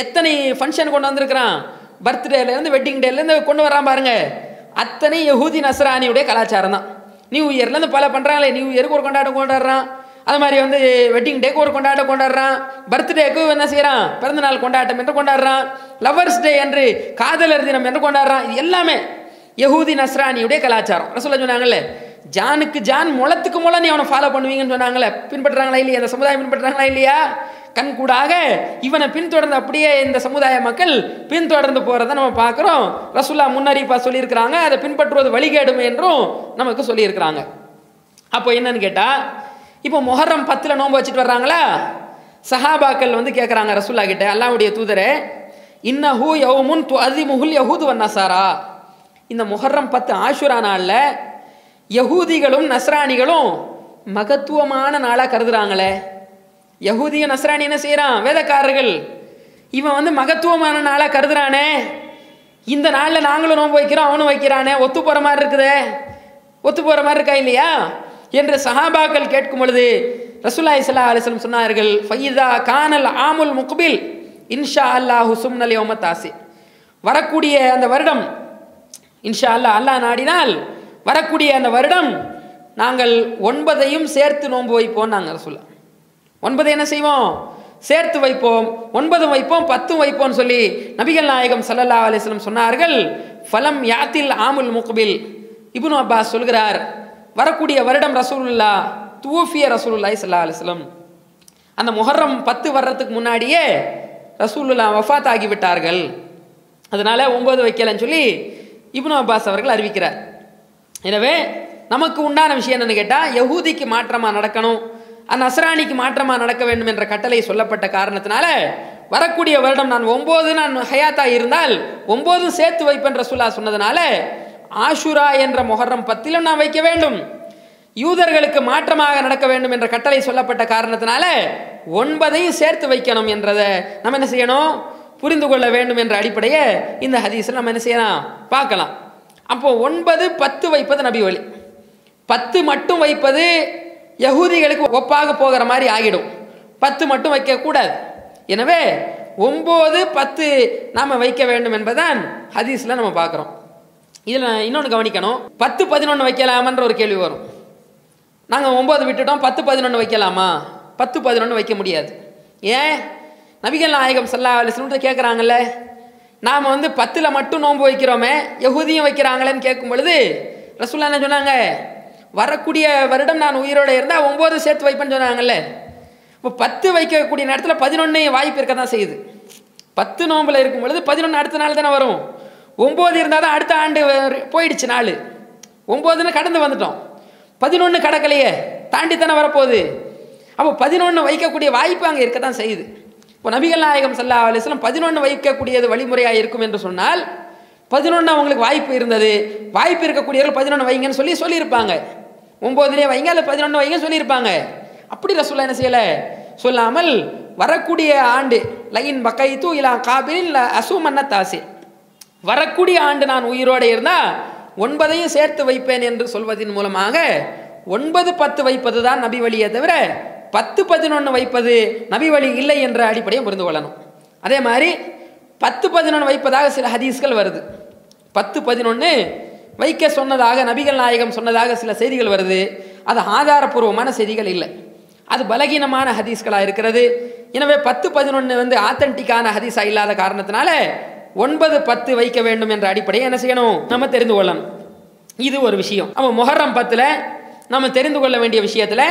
எத்தனை ஃபங்க்ஷன் கொண்டு வந்திருக்கிறான்? பர்த்டேலேருந்து வெட்டிங் டேலேருந்து கொண்டு வரான் பாருங்க. அத்தனை யஹூதி நஸ்ரானியுடைய கலாச்சாரம் தான் நியூ இயர்லேருந்து பல பண்ணுறாங்களே நியூ இயருக்கு ஒரு கொண்டாட்டம் கொண்டாடுறான். அது மாதிரி வந்து வெட்டிங் டேக்கு ஒரு கொண்டாட்டம் கொண்டாடுறான். பர்த்டேக்கு என்ன செய்கிறான் பிறந்தநாள் கொண்டாட்டம் என்று கொண்டாடுறான். லவ்வர்ஸ் டே என்று காதலர் தினம் என்று கொண்டாடுறான். இது எல்லாமே யகூதி நஸ்ரானியுடைய கலாச்சாரம். ரசூலா சொன்னாங்கல்ல ஜானுக்கு ஜான் முளத்துக்கு முளை நீ அவனை ஃபாலோ பண்ணுவீங்கன்னு சொன்னாங்களே பின்பற்றுறாங்களா இல்லையா? அந்த சமுதாயம் பின்பற்றுறாங்களா இல்லையா? கண்கூடாக இவனை பின்தொடர்ந்து அப்படியே இந்த சமுதாய மக்கள் பின்தொடர்ந்து போகிறத நம்ம பார்க்குறோம். ரசுல்லா முன்னறிப்பாக சொல்லியிருக்கிறாங்க. அதை பின்பற்றுவது வழிகேடும் என்றும் நமக்கு சொல்லியிருக்கிறாங்க. அப்போ என்னன்னு கேட்டால் இப்போ மொஹர்ரம் பத்தில் நோன்பு வச்சுட்டு வர்றாங்களா? சஹாபாக்கள் வந்து கேட்குறாங்க ரசூல்லா கிட்ட அல்லாவுடைய தூதரே இன்னஹூ யவுமுன் து அதிமுகுல் யஹூது வன்னசாரா இந்த முஹர்ரம் பத்து ஆஷுரா நாளில் யகூதிகளும் நஸ்ரானிகளும் மகத்துவமான நாளாக கருதுறாங்களே. யகூதிய நஸ்ரானி என்ன செய்கிறான் வேதக்காரர்கள். இவன் வந்து மகத்துவமான நாளாக கருதுறானே. இந்த நாளில் நாங்களும் நோன்பு வைக்கிறோம் அவனும் வைக்கிறானே. ஒத்து போகிற மாதிரி இருக்குதே. ஒத்து போகிற மாதிரி இருக்கா இல்லையா? என்று சஹாபாக்கள் கேட்கும் பொழுது ரசூலாய் சல்லா அலிஸ்லம் சொன்னார்கள் ஃபைதா கானல் ஆமுல் முக்பில் இன்ஷா அல்லா ஹுசும் யோம தாசி வரக்கூடிய அந்த வருடம் இன்ஷா அல்லா அல்லாஹ் நாடினால் வரக்கூடிய அந்த வருடம் நாங்கள் ஒன்பதையும் சேர்த்து நோன்பு வைப்போம் நாங்கள் ரசூலா ஒன்பது என்ன செய்வோம்? சேர்த்து வைப்போம். ஒன்பதும் வைப்போம் பத்தும் வைப்போம்னு சொல்லி நபிகள் நாயகம் சல்லல்லா அலிஸ்லம் சொன்னார்கள் ஃபலம் யாத்தில் ஆமுல் முக்பில். இபுனு அப்பாஸ் சொல்கிறார் வரக்கூடிய வருடம் ரசூலுல்லா தூஃபிய ரசூலுல்லாய் சல்லா அலிஸ்லம் அந்த முஹர்ரம் பத்து வர்றதுக்கு முன்னாடியே ரசூலுல்லா வஃபாத் ஆகிவிட்டார்கள் அதனால ஒன்பது வைக்கலன்னு சொல்லி இப்னு அப்பாஸ் அவர்கள் அறிவிக்கிறார். எனவே நமக்கு உண்டான விஷயம் என்னன்னு கேட்டால் யகூதிக்கு மாற்றமாக நடக்கணும் அந்த அசராணிக்கு மாற்றமாக நடக்க வேண்டும் என்ற கட்டளை சொல்லப்பட்ட காரணத்தினால வரக்கூடிய வருடம் நான் ஒம்பது நான் ஹயாத்தாக இருந்தால் ஒம்போதும் சேர்த்து வைப்பேன் ரசூல்லா சொன்னதுனால ஆஷுரா என்ற மொஹர்ரம் பத்திலும் நாம் வைக்க வேண்டும். யூதர்களுக்கு மாற்றமாக நடக்க வேண்டும் என்ற கட்டளை சொல்லப்பட்ட காரணத்தினால ஒன்பதையும் சேர்த்து வைக்கணும் என்றதை நம்ம என்ன செய்யணும்? புரிந்து கொள்ள வேண்டும் என்ற அடிப்படையை இந்த ஹதீஸில் நம்ம என்ன செய்யலாம்? பார்க்கலாம். அப்போ ஒன்பது பத்து வைப்பது நபி வழி. பத்து மட்டும் வைப்பது யகூதிகளுக்கு ஒப்பாக போகிற மாதிரி ஆகிடும். பத்து மட்டும் வைக்கக்கூடாது எனவே ஒம்பது பத்து நாம் வைக்க வேண்டும் என்பதுதான் ஹதீஸில் நம்ம பார்க்குறோம். இதில் இன்னொன்று கவனிக்கணும். பத்து பதினொன்று வைக்கலாமான்ற ஒரு கேள்வி வரும். நாங்கள் ஒம்பது விட்டுட்டோம் பத்து பதினொன்று வைக்கலாமா? பத்து பதினொன்று வைக்க முடியாது. ஏன்? நபிகள் நாயகம் சல்லா அலிஸ்லம்ட்டு கேட்குறாங்கல்ல நாம் வந்து பத்தில் மட்டும் நோன்பு வைக்கிறோமே யகுதியும் வைக்கிறாங்களேன்னு கேட்கும் பொழுது ரசூல்லா என்ன சொன்னாங்க? வரக்கூடிய வருடம் நான் உயிரோடு இருந்தால் ஒம்பது சேர்த்து வைப்பேன்னு சொன்னாங்கல்ல. இப்போ பத்து வைக்கக்கூடிய நேரத்தில் பதினொன்று வாய்ப்பு இருக்க தான் செய்யுது. பத்து நோம்பில் இருக்கும் பொழுது பதினொன்று அடுத்த நாள் தானே வரும். ஒம்பது இருந்தால் தான் அடுத்த ஆண்டு போயிடுச்சு நாள். ஒம்போதுன்னு கடந்து வந்துட்டோம். பதினொன்று கடக்கலையே தாண்டி தானே வரப்போகுது. அப்போ பதினொன்று வைக்கக்கூடிய வாய்ப்பு அங்கே இருக்க தான் செய்யுது. இப்போ நபிகள் நாயகம் சல்லா அலிஸ்லாம் பதினொன்று வைக்கக்கூடியது வழிமுறையாக இருக்கும் என்று சொன்னால் பதினொன்று அவங்களுக்கு வாய்ப்பு இருந்தது. வாய்ப்பு இருக்கக்கூடியவர்கள் பதினொன்று வைங்கன்னு சொல்லி சொல்லியிருப்பாங்க. ஒம்போதுலேயே வைங்க அல்ல பதினொன்று வைங்கன்னு சொல்லியிருப்பாங்க. அப்படி ரசூல்லா என்ன செய்யலை? சொல்லாமல் வரக்கூடிய ஆண்டு லைன் பக்கைத்து இலா காபில் அசு தாசி. வரக்கூடிய ஆண்டு நான் உயிரோடு இருந்தால் ஒன்பதையும் சேர்த்து வைப்பேன் என்று சொல்வதன் மூலமாக ஒன்பது பத்து வைப்பது தான் நபி வழியை தவிர பத்து பதினொன்று வைப்பது நபி வழி இல்லை என்ற அடிப்படையை புரிந்து கொள்ளணும். அதே மாதிரி பத்து பதினொன்று வைப்பதாக சில ஹதீஸ்கள் வருது. பத்து பதினொன்று வைக்க சொன்னதாக நபிகள் நாயகம் சொன்னதாக சில செய்திகள் வருது. அது ஆதாரபூர்வமான செய்திகள் இல்லை. அது பலகீனமான ஹதீஸ்களாக இருக்கிறது. எனவே பத்து பதினொன்று வந்து ஆத்தன்டிக்கான ஹதீஸாக இல்லாத காரணத்தினால ஒன்பது பத்து வைக்க வேண்டும் என்ற அடிப்படையை என்ன செய்யணும்? நம்ம தெரிந்து கொள்ளணும். இது ஒரு விஷயம். அப்போ முஹர்ரம் பத்தில் நம்ம தெரிந்து கொள்ள வேண்டிய விஷயத்தில்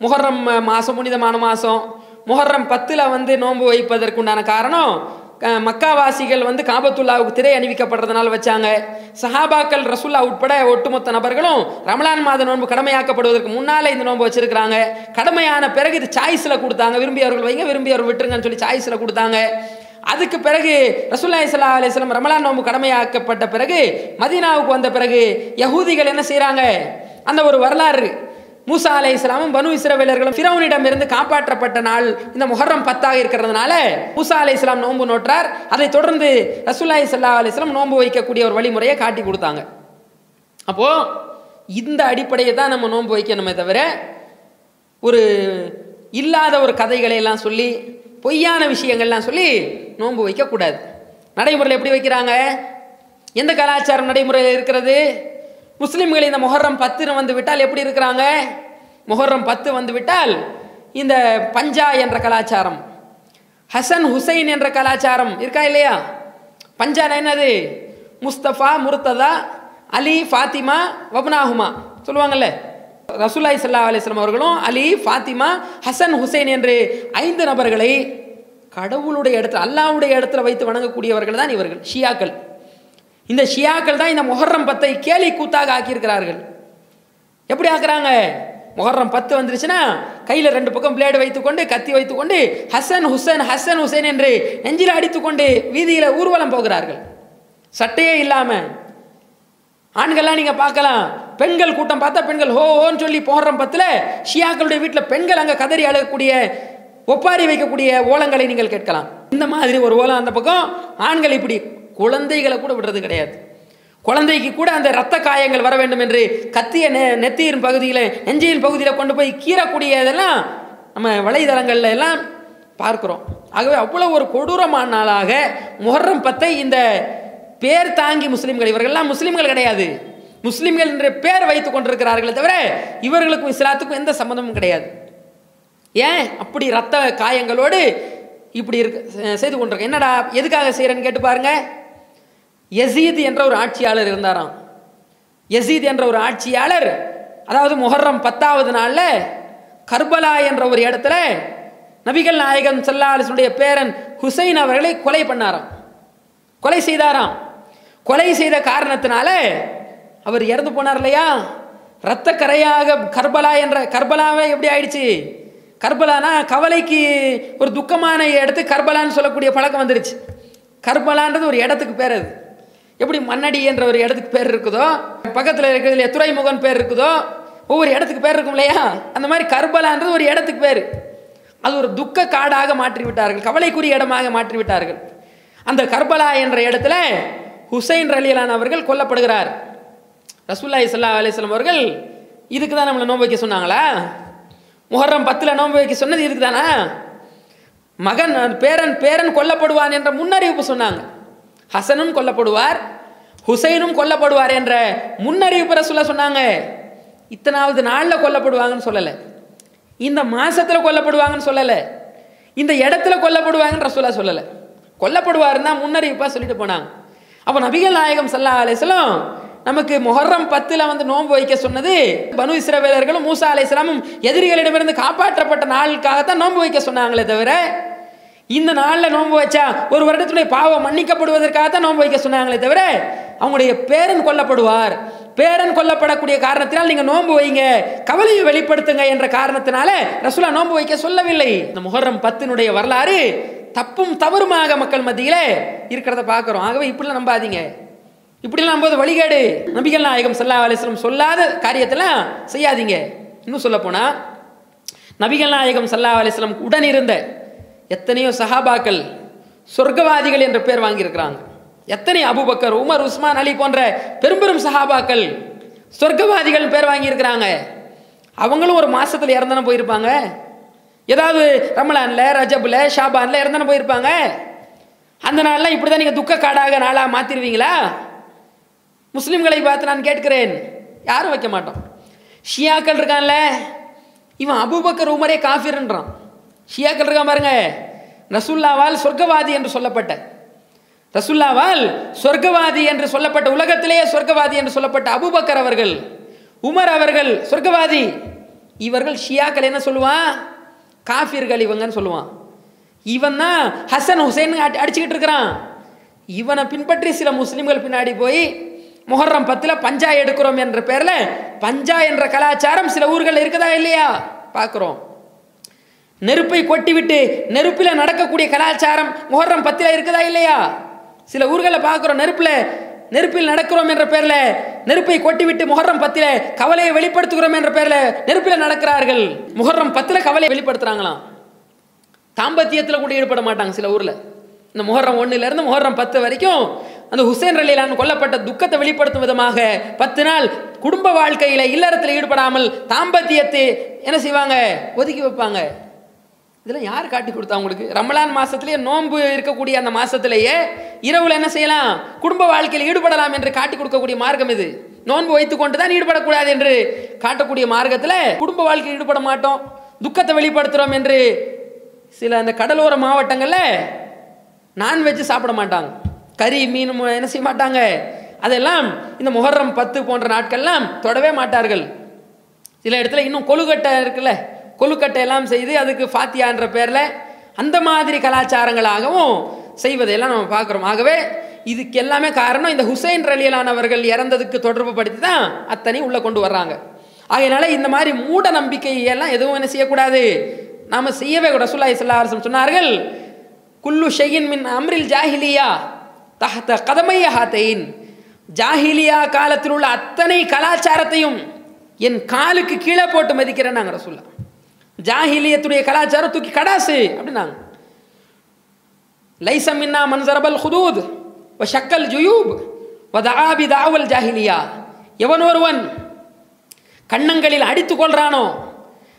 முஹர்ரம் மாதம் புனிதமான மாதம் முஹர்ரம் பத்தில் வந்து நோன்பு வைப்பதற்குண்டான காரணம் க- மக்காவாசிகள் வந்து காபத்துல்லாவுக்கு திரை அணிவிக்கப்படுறதுனால வச்சாங்க. சஹாபாக்கள் ரசுல்லா உட்பட ஒட்டுமொத்த நபர்களும் ரமலான் மாத நோன்பு கடமையாக்கப்படுவதற்கு முன்னாலே இந்த நோன்பு வச்சிருக்கிறாங்க. கடமையான பிறகு இது சாய்ஸில் கொடுத்தாங்க. விரும்பியவர்கள் வைங்க விரும்பியவர்கள் விட்டுருங்கன்னு சொல்லி சாய்ஸில் கொடுத்தாங்க. அதுக்கு பிறகு ரசூல்லாய் சல்லா அலிஸ்லாம் ரமலான் நோம்பு கடமையாக்கப்பட்ட பிறகு மதீனாவுக்கு வந்த பிறகு யகூதிகள் என்ன செய்கிறாங்க அந்த ஒரு வரலாறு. மூசா அலை இஸ்லாமும் பனு இஸ்ரவேலர்களும் ஃபிரௌனிடம் இருந்து காப்பாற்றப்பட்ட நாள் இந்த முஹர்ரம் பத்தாக இருக்கிறதுனால மூசா அலை இஸ்லாம் நோன்பு நோற்றார். அதை தொடர்ந்து ரசூல்லாய் சல்லா அலிஸ்லாம் நோன்பு வைக்கக்கூடிய ஒரு வழிமுறையை காட்டி கொடுத்தாங்க. அப்போ இந்த அடிப்படையை தான் நம்ம நோன்பு வைக்கணுமே தவிர ஒரு இல்லாத ஒரு கதைகளை எல்லாம் சொல்லி பொய்யான விஷயங்கள்லாம் சொல்லி நோன்பு வைக்கக்கூடாது. நடைமுறையில் எப்படி வைக்கிறாங்க? எந்த கலாச்சாரம் நடைமுறையில் இருக்கிறது? முஸ்லீம்கள் இந்த மொஹர்ரம் பத்துன்னு வந்து விட்டால் எப்படி இருக்கிறாங்க? மொஹர்ரம் பத்து வந்து விட்டால் இந்த பஞ்சா என்ற கலாச்சாரம் ஹசன் ஹுசைன் என்ற கலாச்சாரம் இருக்கா இல்லையா? பஞ்சானா என்னது? முஸ்தபா முர்த்ததா அலி ஃபாத்திமா வப்னாஹுமா சொல்லுவாங்கல்ல. ரசூல்லாய் சல்லா அலிஸ்லாம் அவர்களும் அலி ஃபாத்திமா ஹசன் ஹுசைன் என்று ஐந்து நபர்களை கடவுளுடைய இடத்துல அல்லாவுடைய இடத்துல வைத்து வணங்கக்கூடியவர்கள் தான் இவர்கள் ஷியாக்கள். இந்த ஷியாக்கள் தான் இந்த மொஹர்ரம் பத்தை கேலி கூத்தாக ஆக்கியிருக்கிறார்கள். எப்படி ஆக்குறாங்க? முஹர்ரம் பத்து வந்துருச்சுன்னா கையில் ரெண்டு பக்கம் பிளேடு வைத்துக்கொண்டு கத்தி வைத்துக்கொண்டு ஹசன் ஹுசன் ஹசன் ஹுசைன் என்று நெஞ்சில் அடித்துக்கொண்டு வீதியில் ஊர்வலம் போகிறார்கள். சட்டையே இல்லாமல் ஆண்கள்லாம் நீங்கள் பார்க்கலாம். பெண்கள் கூட்டம் பார்த்தா பெண்கள் ஹோ ஹோன்னு சொல்லி முஹர்ரம் பத்தில் ஷியாக்களுடைய வீட்டில் பெண்கள் அங்கே கதறி அழகக்கூடிய ஒப்பாரி வைக்கக்கூடிய ஓலங்களை நீங்கள் கேட்கலாம். இந்த மாதிரி ஒரு ஓலம் அந்த பக்கம் ஆண்கள் இப்படி குழந்தைகளை கூட விடுறது கிடையாது. குழந்தைக்கு கூட அந்த இரத்த காயங்கள் வர வேண்டும் என்று கத்திய நெ நெத்தியின் பகுதியில் நெஞ்சியின் பகுதியில் கொண்டு போய் கீறக்கூடிய இதெல்லாம் நம்ம வலைதளங்களில் எல்லாம் பார்க்குறோம். ஆகவே அவ்வளோ ஒரு கொடூரமான நாளாக முகர்றம் பத்தை இந்த பேர் தாங்கி முஸ்லீம்கள் இவர்கள்லாம் முஸ்லீம்கள் கிடையாது. முஸ்லீம்கள் என்ற பேர் வைத்துக் கொண்டிருக்கிறார்களே தவிர இவர்களுக்கும் இஸ்லாத்துக்கும் எந்த சம்மந்தமும் கிடையாது. ஏன்? அப்படி ரத்த காயங்களோடு இப்படி இருக்க செய்து கொண்டிருக்க என்னடா எதுக்காக செய்கிறேன்னு கேட்டு பாருங்க. எசீத் என்ற ஒரு ஆட்சியாளர் இருந்தாராம். எசீத் என்ற ஒரு ஆட்சியாளர் அதாவது முஹர்ரம் பத்தாவது நாளில் கர்பலா என்ற ஒரு இடத்துல நபிகள் நாயகம் சல்லாஹனுடைய பேரன் ஹுசைன் அவர்களை கொலை பண்ணாராம். கொலை செய்தாராம். கொலை செய்த காரணத்தினால அவர் இறந்து போனார் இல்லையா? இரத்த கரையாக கர்பலா என்ற கர்பலாவே எப்படி ஆயிடுச்சு? கர்பலானா கவலைக்கு ஒரு துக்கமான இடத்துக்கு கர்பலான்னு சொல்லக்கூடிய பழக்கம் வந்துருச்சு. கர்பலான்றது ஒரு இடத்துக்கு பேர் அது. எப்படி மண்ணடி என்ற ஒரு இடத்துக்கு பேர் இருக்குதோ பக்கத்தில் இருக்கிறதுல துறைமுகன் பேர் இருக்குதோ ஒவ்வொரு இடத்துக்கு பேர் இருக்கும் இல்லையா? அந்த மாதிரி கர்பலான்றது ஒரு இடத்துக்கு பேர். அது ஒரு துக்க காடாக மாற்றி விட்டார்கள் கவலைக்குரிய இடமாக மாற்றி விட்டார்கள் அந்த கர்பலா என்ற இடத்துல ஹுசைன் ரலியலான் அவர்கள் கொல்லப்படுகிறார். ரசூல்லாய் சல்லா அலிஸ்லாம் அவர்கள் இதுக்கு தான் நம்மளை நோன்பு வைக்க சொன்னாங்களா? முஹர்ரம் பத்தில் நோன்பு வைக்க சொன்னது இதுக்கு தானா? மகன் பேரன் பேரன் கொல்லப்படுவான் என்ற முன்னறிவிப்பு சொன்னாங்க. ஹசனும் கொல்லப்படுவார் ஹுசைனும் கொல்லப்படுவார் என்ற முன்னறிவிப்பு ரசூல்லா சொன்னாங்க. இத்தனாவது நாளில் கொல்லப்படுவாங்கன்னு சொல்லலை. இந்த மாதத்தில் கொல்லப்படுவாங்கன்னு சொல்லலை. இந்த இடத்துல கொல்லப்படுவாங்கன்னு ரசூலா சொல்லலை. கொல்லப்படுவாருன்னா முன்னறிவிப்பாக சொல்லிட்டு போனாங்க. அப்போ நபிகள் நாயகம் சல்லா அலிஸ்லாம் நமக்கு மொஹர்ரம் பத்தில் வந்து நோன்பு வைக்க சொன்னது. பனு இஸ்ரவேலர்களும் மூசா அலையாமும் எதிரிகளிடமிருந்து காப்பாற்றப்பட்ட நாளுக்காகத்தான் நோன்பு வைக்க சொன்னாங்களே தவிர இந்த நாளில் நோன்பு வச்சா ஒரு வருடத்துடைய பாவம் மன்னிக்கப்படுவதற்காகத்தான் நோன்பு வைக்க சொன்னாங்களே தவிர அவங்களுடைய பேரன் கொல்லப்படுவார். பேரன் கொல்லப்படக்கூடிய காரணத்தினால் நீங்கள் நோன்பு வைங்க கவலையை வெளிப்படுத்துங்க என்ற காரணத்தினால ரசூலா நோன்பு வைக்க சொல்லவில்லை. இந்த முஹர்ரம் பத்தினுடைய வரலாறு தப்பும் தவறுமாக மக்கள் மத்தியில் இருக்கிறத பார்க்குறோம். ஆகவே இப்படிலாம் நம்பாதீங்க. இப்படிலாம் நம்போது வழிகேடு. நபிகள் நாயகம் சல்லா அலிஸ்லம் சொல்லாத காரியத்தெல்லாம் செய்யாதீங்க. இன்னும் சொல்ல போனா நபிகள் நாயகம் சல்லா அலிஸ்லம் உடன் இருந்த எத்தனையோ சஹாபாக்கள் சொர்க்கவாதிகள் என்ற பேர் வாங்கியிருக்கிறாங்க. எத்தனை அபுபக்கர் உமர் உஸ்மான் அலி போன்ற பெரும் பெரும் சஹாபாக்கள் சொர்க்கவாதிகள் பேர் வாங்கியிருக்கிறாங்க. அவங்களும் ஒரு மாசத்துல இறந்தன போயிருப்பாங்க. ஏதாவது ரமலான்ல ரஜபுல ஷாபான்ல இறந்தன போயிருப்பாங்க. அந்த நாளெலாம் இப்படி தான் நீங்கள் துக்க காடாக நாளாக மாற்றிடுவீங்களா முஸ்லீம்களை பார்த்து நான் கேட்கிறேன். யாரும் வைக்க மாட்டோம். ஷியாக்கள் இருக்கான்ல இவன் அபுபக்கர் உமரே காஃபிர்ன்றான். ஷியாக்கள் இருக்கான் பாருங்க ரசுல்லாவால் சொர்க்கவாதி என்று சொல்லப்பட்ட ரசுல்லாவால் சொர்க்கவாதி என்று சொல்லப்பட்ட உலகத்திலேயே சொர்க்கவாதி என்று சொல்லப்பட்ட அபுபக்கர் அவர்கள் உமர் அவர்கள் சொர்க்கவாதி. இவர்கள் ஷியாக்கள் என்ன சொல்லுவான் காஃபிர்கள் இவங்கன்னு சொல்லுவான். இவன் தான் ஹசன் ஹுசைன் அடிச்சுக்கிட்டு இருக்கிறான். இவனை பின்பற்றி சில முஸ்லீம்கள் பின்னாடி போய் முஹர்ரம் பத்தில் பஞ்சா எடுக்கிறோம் என்ற பேரில் பஞ்சா என்ற கலாச்சாரம் சில ஊர்களில் இருக்குதா இல்லையா? பார்க்குறோம். நெருப்பை கொட்டிவிட்டு நெருப்பில் நடக்கக்கூடிய கலாச்சாரம் முஹர்ரம் பத்தில் இருக்குதா இல்லையா? சில ஊர்களை பார்க்குறோம் நெருப்பில் நெருப்பில் நடக்கிறோம் என்ற பேரில் நெருப்பை கொட்டிவிட்டு முகரம் பத்தில் கவலையை வெளிப்படுத்துகிறோம் என்ற பேரில் நெருப்பில் நடக்கிறார்கள். முஹர்ரம் பத்தில் கவலையை வெளிப்படுத்துகிறாங்களாம் தாம்பத்தியத்தில் கூட ஈடுபட மாட்டாங்க சில ஊரில். இந்த முஹர்ரம் ஒன்றுலேருந்து முஹர்ரம் பத்து வரைக்கும் அந்த ஹுசேன் ரலிலான் கொல்லப்பட்ட துக்கத்தை வெளிப்படுத்தும் விதமாக பத்து நாள் குடும்ப வாழ்க்கையில் இல்லறத்தில் ஈடுபடாமல் தாம்பத்தியத்தை என்ன செய்வாங்க? ஒதுக்கி வைப்பாங்க. இதெல்லாம் யார் காட்டி கொடுத்தா உங்களுக்கு? ரமலான் மாதத்துலேயே நோன்பு இருக்கக்கூடிய அந்த மாசத்திலேயே இரவில் என்ன செய்யலாம்? குடும்ப வாழ்க்கையில் ஈடுபடலாம் என்று காட்டி கொடுக்கக்கூடிய மார்க்கம் இது. நோன்பு வைத்துக்கொண்டு தான் ஈடுபடக்கூடாது என்று காட்டக்கூடிய மார்க்கத்தில் குடும்ப வாழ்க்கையில் ஈடுபட மாட்டோம். துக்கத்தை வெளிப்படுத்துகிறோம் என்று சில அந்த கடலோர மாவட்டங்களில் நான்வெஜ் சாப்பிட மாட்டாங்க. கறி மீன் என்ன செய்ய மாட்டாங்க. அதெல்லாம் இந்த முஹர்ரம் பத்து போன்ற நாட்கள்லாம் தொடவே மாட்டார்கள். சில இடத்துல இன்னும் கொழுக்கட்டை இருக்குல்ல கொழுக்கட்டை எல்லாம் செய்து அதுக்கு ஃபாத்தியான்ற பேரில் அந்த மாதிரி கலாச்சாரங்களாகவும் செய்வதையெல்லாம் நம்ம பார்க்குறோம். ஆகவே இதுக்கு எல்லாமே காரணம் இந்த ஹுசைன் ரலியலானவர்கள் இறந்ததுக்கு தொடர்பு படுத்தி தான் அத்தனை உள்ளே கொண்டு வர்றாங்க. ஆகையினால இந்த மாதிரி மூட நம்பிக்கையெல்லாம் எதுவும் என்ன செய்யக்கூடாது. நாம் செய்யவே கூட சுல்லாய் ஸல்லல்லாஹு சொன்னார்கள் குல்லு ஷெயின் மின் அம்ரில் ஜாஹிலியா தஹத கதமைய ஹாத்தையின் ஜாஹிலியா காலத்தில் உள்ள அத்தனை கலாச்சாரத்தையும் என் காலுக்கு கீழே போட்டு மதிக்கிறேன் நாங்கள் ரசூல்லா ஜாஹிலியத்துடைய கலாச்சாரம் தூக்கி கடாசு அப்படின்னாங்க. லைசம் இன்னா மன்சரபல் ஹுதூத் வ ஷக்கல் ஜுயூப் வ தஆபி தாவல் ஜாஹிலியா. எவன் ஒருவன் கண்ணங்களில் அடித்துக் கொள்றானோ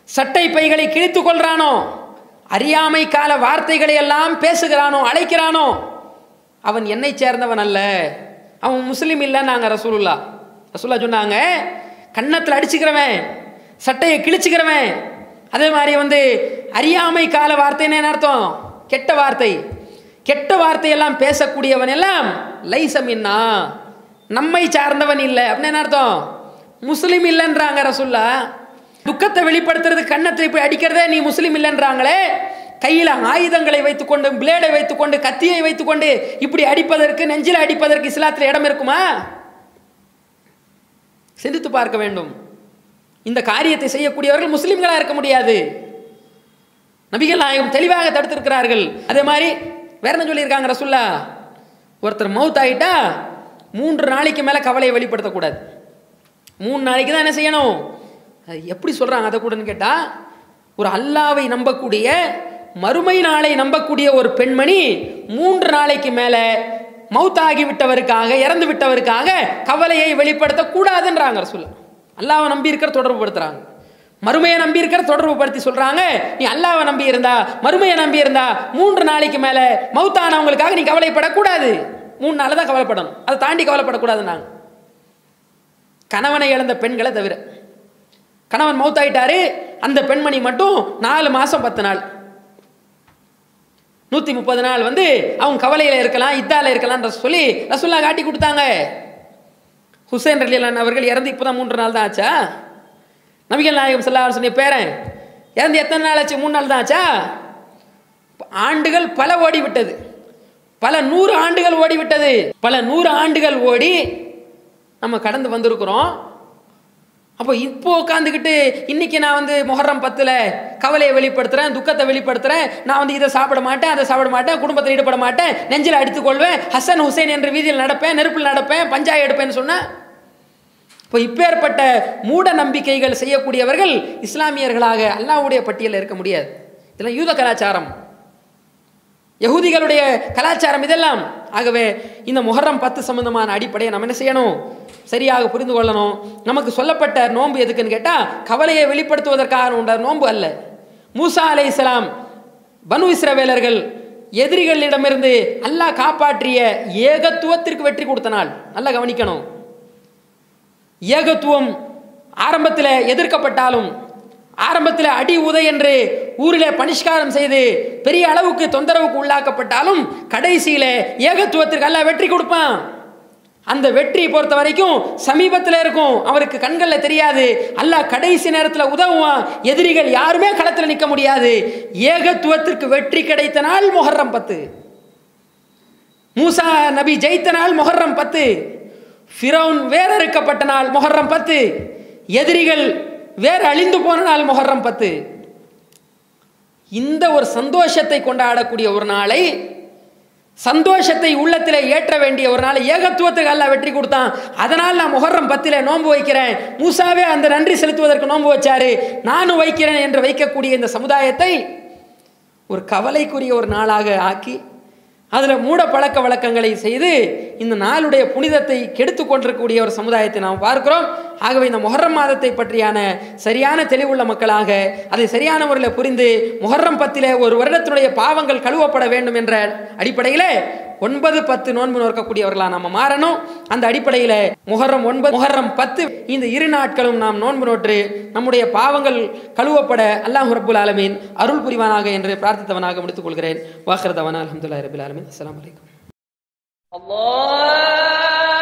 சட்டை பைகளை கிழித்துக் கொள்றானோ அறியாமை கால வார்த்தைகளை எல்லாம் பேசுகிறானோ அழைக்கிறானோ அவன் என்னை சேர்ந்தவன் அல்ல. அவன் முஸ்லீம் இல்லை நாங்கள் ரசூலுல்லா ரசூல்லா சொன்னாங்க கன்னத்தில் அடிச்சுக்கிறவன் சட்டையை கிழிச்சுக்கிறவன் அதே மாதிரி வந்து அறியாமை கால வார்த்தைன்னு என்ன அர்த்தம்? கெட்ட வார்த்தை. கெட்ட வார்த்தையெல்லாம் பேசக்கூடியவன் எல்லாம் லைசமின்னா நம்மை சார்ந்தவன் இல்லை. அப்படின்னு என்ன அர்த்தம்? முஸ்லீம் இல்லைன்றாங்க ரசுல்லா. துக்கத்தை வெளிப்படுத்துறது கண்ணத்தை இப்படி அடிக்கிறதே நீ முஸ்லீம் இல்லைன்றாங்களே. கையில் ஆயுதங்களை வைத்துக்கொண்டு பிளேடை வைத்துக்கொண்டு கத்தியை வைத்துக்கொண்டு இப்படி அடிப்பதற்கு நெஞ்சில் அடிப்பதற்கு இஸ்லாத்தில் இடம் இருக்குமா? சிந்தித்து பார்க்க வேண்டும். இந்த காரியத்தை செய்யக்கூடியவர்கள் முஸ்லீம்களாக இருக்க முடியாது. நபிகள் நாயகம் தெளிவாக தடுத்திருக்கிறார்கள். அதே மாதிரி வேற என்ன சொல்லியிருக்காங்க ரசுல்லா? ஒருத்தர் மவுத் ஆகிட்டா மூன்று நாளைக்கு மேலே கவலையை வெளிப்படுத்தக்கூடாது. மூணு நாளைக்கு தான் என்ன செய்யணும்? அது எப்படி சொல்கிறாங்க அதை கூடன்னு கேட்டால் ஒரு அல்லாவை நம்பக்கூடிய மறுமை நாளை நம்பக்கூடிய ஒரு பெண்மணி மூன்று நாளைக்கு மேலே மவுத்தாகி விட்டவருக்காக இறந்து விட்டவருக்காக கவலையை வெளிப்படுத்தக்கூடாதுன்றாங்க ரசூல்லா. அல்லாவை நம்பி இருக்கிற தொடர்பு படுத்துறாங்க மறுமையை நம்பி இருக்கிற தொடர்பு படுத்தி சொல்றாங்க நீ அல்லாவை நம்பி இருந்தா மறுமையை நம்பி இருந்தா மூன்று நாளைக்கு மேல மௌத்தானவங்களுக்காக நீ கவலைப்படக்கூடாது. மூணு நாள் தான் கவலைப்படணும். அதை தாண்டி கவலைப்படக்கூடாது கவலைப்படக்கூடாதுன்னாங்க. கணவனை இழந்த பெண்களை தவிர. கணவன் மௌத்தாயிட்டாரு அந்த பெண்மணி மட்டும் நாலு மாசம் பத்து நாள். நூற்றி முப்பது நாள் வந்து அவங்க கவலையில் இருக்கலாம் இத்தால இருக்கலாம்ன்ற சொல்லி ரசுல்லா காட்டி கொடுத்தாங்க. ஹுசைன் ரலியலான் அவர்கள் இறந்து இப்போ தான் மூன்று நாள் தான் ஆச்சா? நபிகள் நாயகம் செல்லா சொன்ன பேரன் இறந்து எத்தனை நாள் ஆச்சு? மூணு நாள் தான் ஆச்சா? ஆண்டுகள் பல ஓடி விட்டது பல நூறு ஆண்டுகள் ஓடிவிட்டது. பல நூறு ஆண்டுகள் ஓடி நம்ம கடந்து வந்திருக்கிறோம். அப்போ இப்போ உட்காந்துக்கிட்டு இன்னைக்கு நான் வந்து முஹர்ரம் பத்தில் கவலையை வெளிப்படுத்துகிறேன் துக்கத்தை வெளிப்படுத்துகிறேன் நான் வந்து இதை சாப்பிட மாட்டேன் அதை சாப்பிட மாட்டேன் குடும்பத்தில் ஈடுபட மாட்டேன். நெஞ்சில் அடித்துக்கொள்வேன் ஹசன் ஹுசைன் என்ற வீதியில் நடப்பேன் நெருப்பில் நடப்பேன் பஞ்சாயம் எடுப்பேன்னு சொன்னேன் இப்போ இப்பேற்பட்ட மூட நம்பிக்கைகள் செய்யக்கூடியவர்கள் இஸ்லாமியர்களாக அல்லாஹ்வுடைய பட்டியலில் இருக்க முடியாது. இதெல்லாம் யூத கலாச்சாரம். யகூதிகளுடைய கலாச்சாரம் இதெல்லாம். ஆகவே இந்த முகரம் பத்து சம்பந்தமான அடிப்படையை நம்ம என்ன செய்யணும்? சரியாக புரிந்து கொள்ளணும். நமக்கு சொல்லப்பட்ட நோன்பு எதுக்குன்னு கேட்டால் கவலையை வெளிப்படுத்துவதற்காக உண்ட நோன்பு அல்ல. மூசா அலை இஸ்லாம் பனு இஸ்ரவேலர்கள் எதிரிகளிடமிருந்து அல்லாஹ் காப்பாற்றிய ஏகத்துவத்திற்கு வெற்றி கொடுத்த நாள். நல்லா கவனிக்கணும். ஏகத்துவம் ஆரம்பத்தில் எதிர்க்கப்பட்டாலும் ஆரம்பத்தில் அடி உதை என்று ஊரிலே பனிஷ்காரம் செய்து பெரிய அளவுக்கு தொந்தரவுக்கு உள்ளாக்கப்பட்டாலும் கடைசியில் ஏகத்துவத்திற்கு அல்ல வெற்றி கொடுப்பான். அந்த வெற்றி பொறுத்த வரைக்கும் சமீபத்தில் இருக்கும் அவருக்கு கண்களில் தெரியாது. அல்ல கடைசி நேரத்தில் உதவுவான். எதிரிகள் யாருமே களத்தில் நிற்க முடியாது. ஏகத்துவத்திற்கு வெற்றி கிடைத்த நாள் முஹர்ரம் பத்து. மூசா நபி ஜெயித்த நாள் முஹர்ரம் பத்து. ஃபிரௌன் வேறறுக்கப்பட்ட நாள் முஹர்ரம் பத்து. எதிரிகள் வேற அழிந்து போன நாள் முஹர்ரம் பத்து. இந்த ஒரு சந்தோஷத்தை கொண்டாடக்கூடிய ஒரு நாளை சந்தோஷத்தை உள்ளத்தில் ஏற்ற வேண்டிய ஒரு நாள் ஏகத்துவத்துக்கு அல்ல வெற்றி கொடுத்தான். அதனால் நான் முஹர்ரம் பத்தில் நோன்பு வைக்கிறேன். மூசாவே அந்த நன்றி செலுத்துவதற்கு நோன்பு வச்சாரு. நானும் வைக்கிறேன் என்று வைக்கக்கூடிய இந்த சமுதாயத்தை ஒரு கவலைக்குரிய ஒரு நாளாக ஆக்கி அதில் மூட பழக்க வழக்கங்களை செய்து இந்த நாளுடைய புனிதத்தை கெடுத்து கொண்டிருக்கக்கூடிய ஒரு சமுதாயத்தை நாம் பார்க்கிறோம். ஆகவே இந்த மொஹர்ரம் மாதத்தை பற்றியான சரியான தெளிவுள்ள மக்களாக அதை சரியான முறையில் புரிந்து மொஹர்ரம் பத்திலே ஒரு வருடத்தினுடைய பாவங்கள் கழுவப்பட வேண்டும் என்ற அடிப்படையில் ஒன்பது பத்து நோன்பு நோக்கக்கூடியவர்களாக நம்ம மாறணும். அந்த அடிப்படையில் முகரம் ஒன்பது முகரம் பத்து. இந்த இரு நாட்களும் நாம் நோன்பு நோற்று நம்முடைய பாவங்கள் கழுவப்பட அல்லாஹ் ரபுல் ஆலமீன் அருள் புரிவானாக என்று பிரார்த்தித்தவனாக முடித்துக் கொள்கிறேன். வாஹர் தவனா அலமதுல்லா ரபுல் ஆலமீன். அஸ்லாம் வலைக்கம் Allah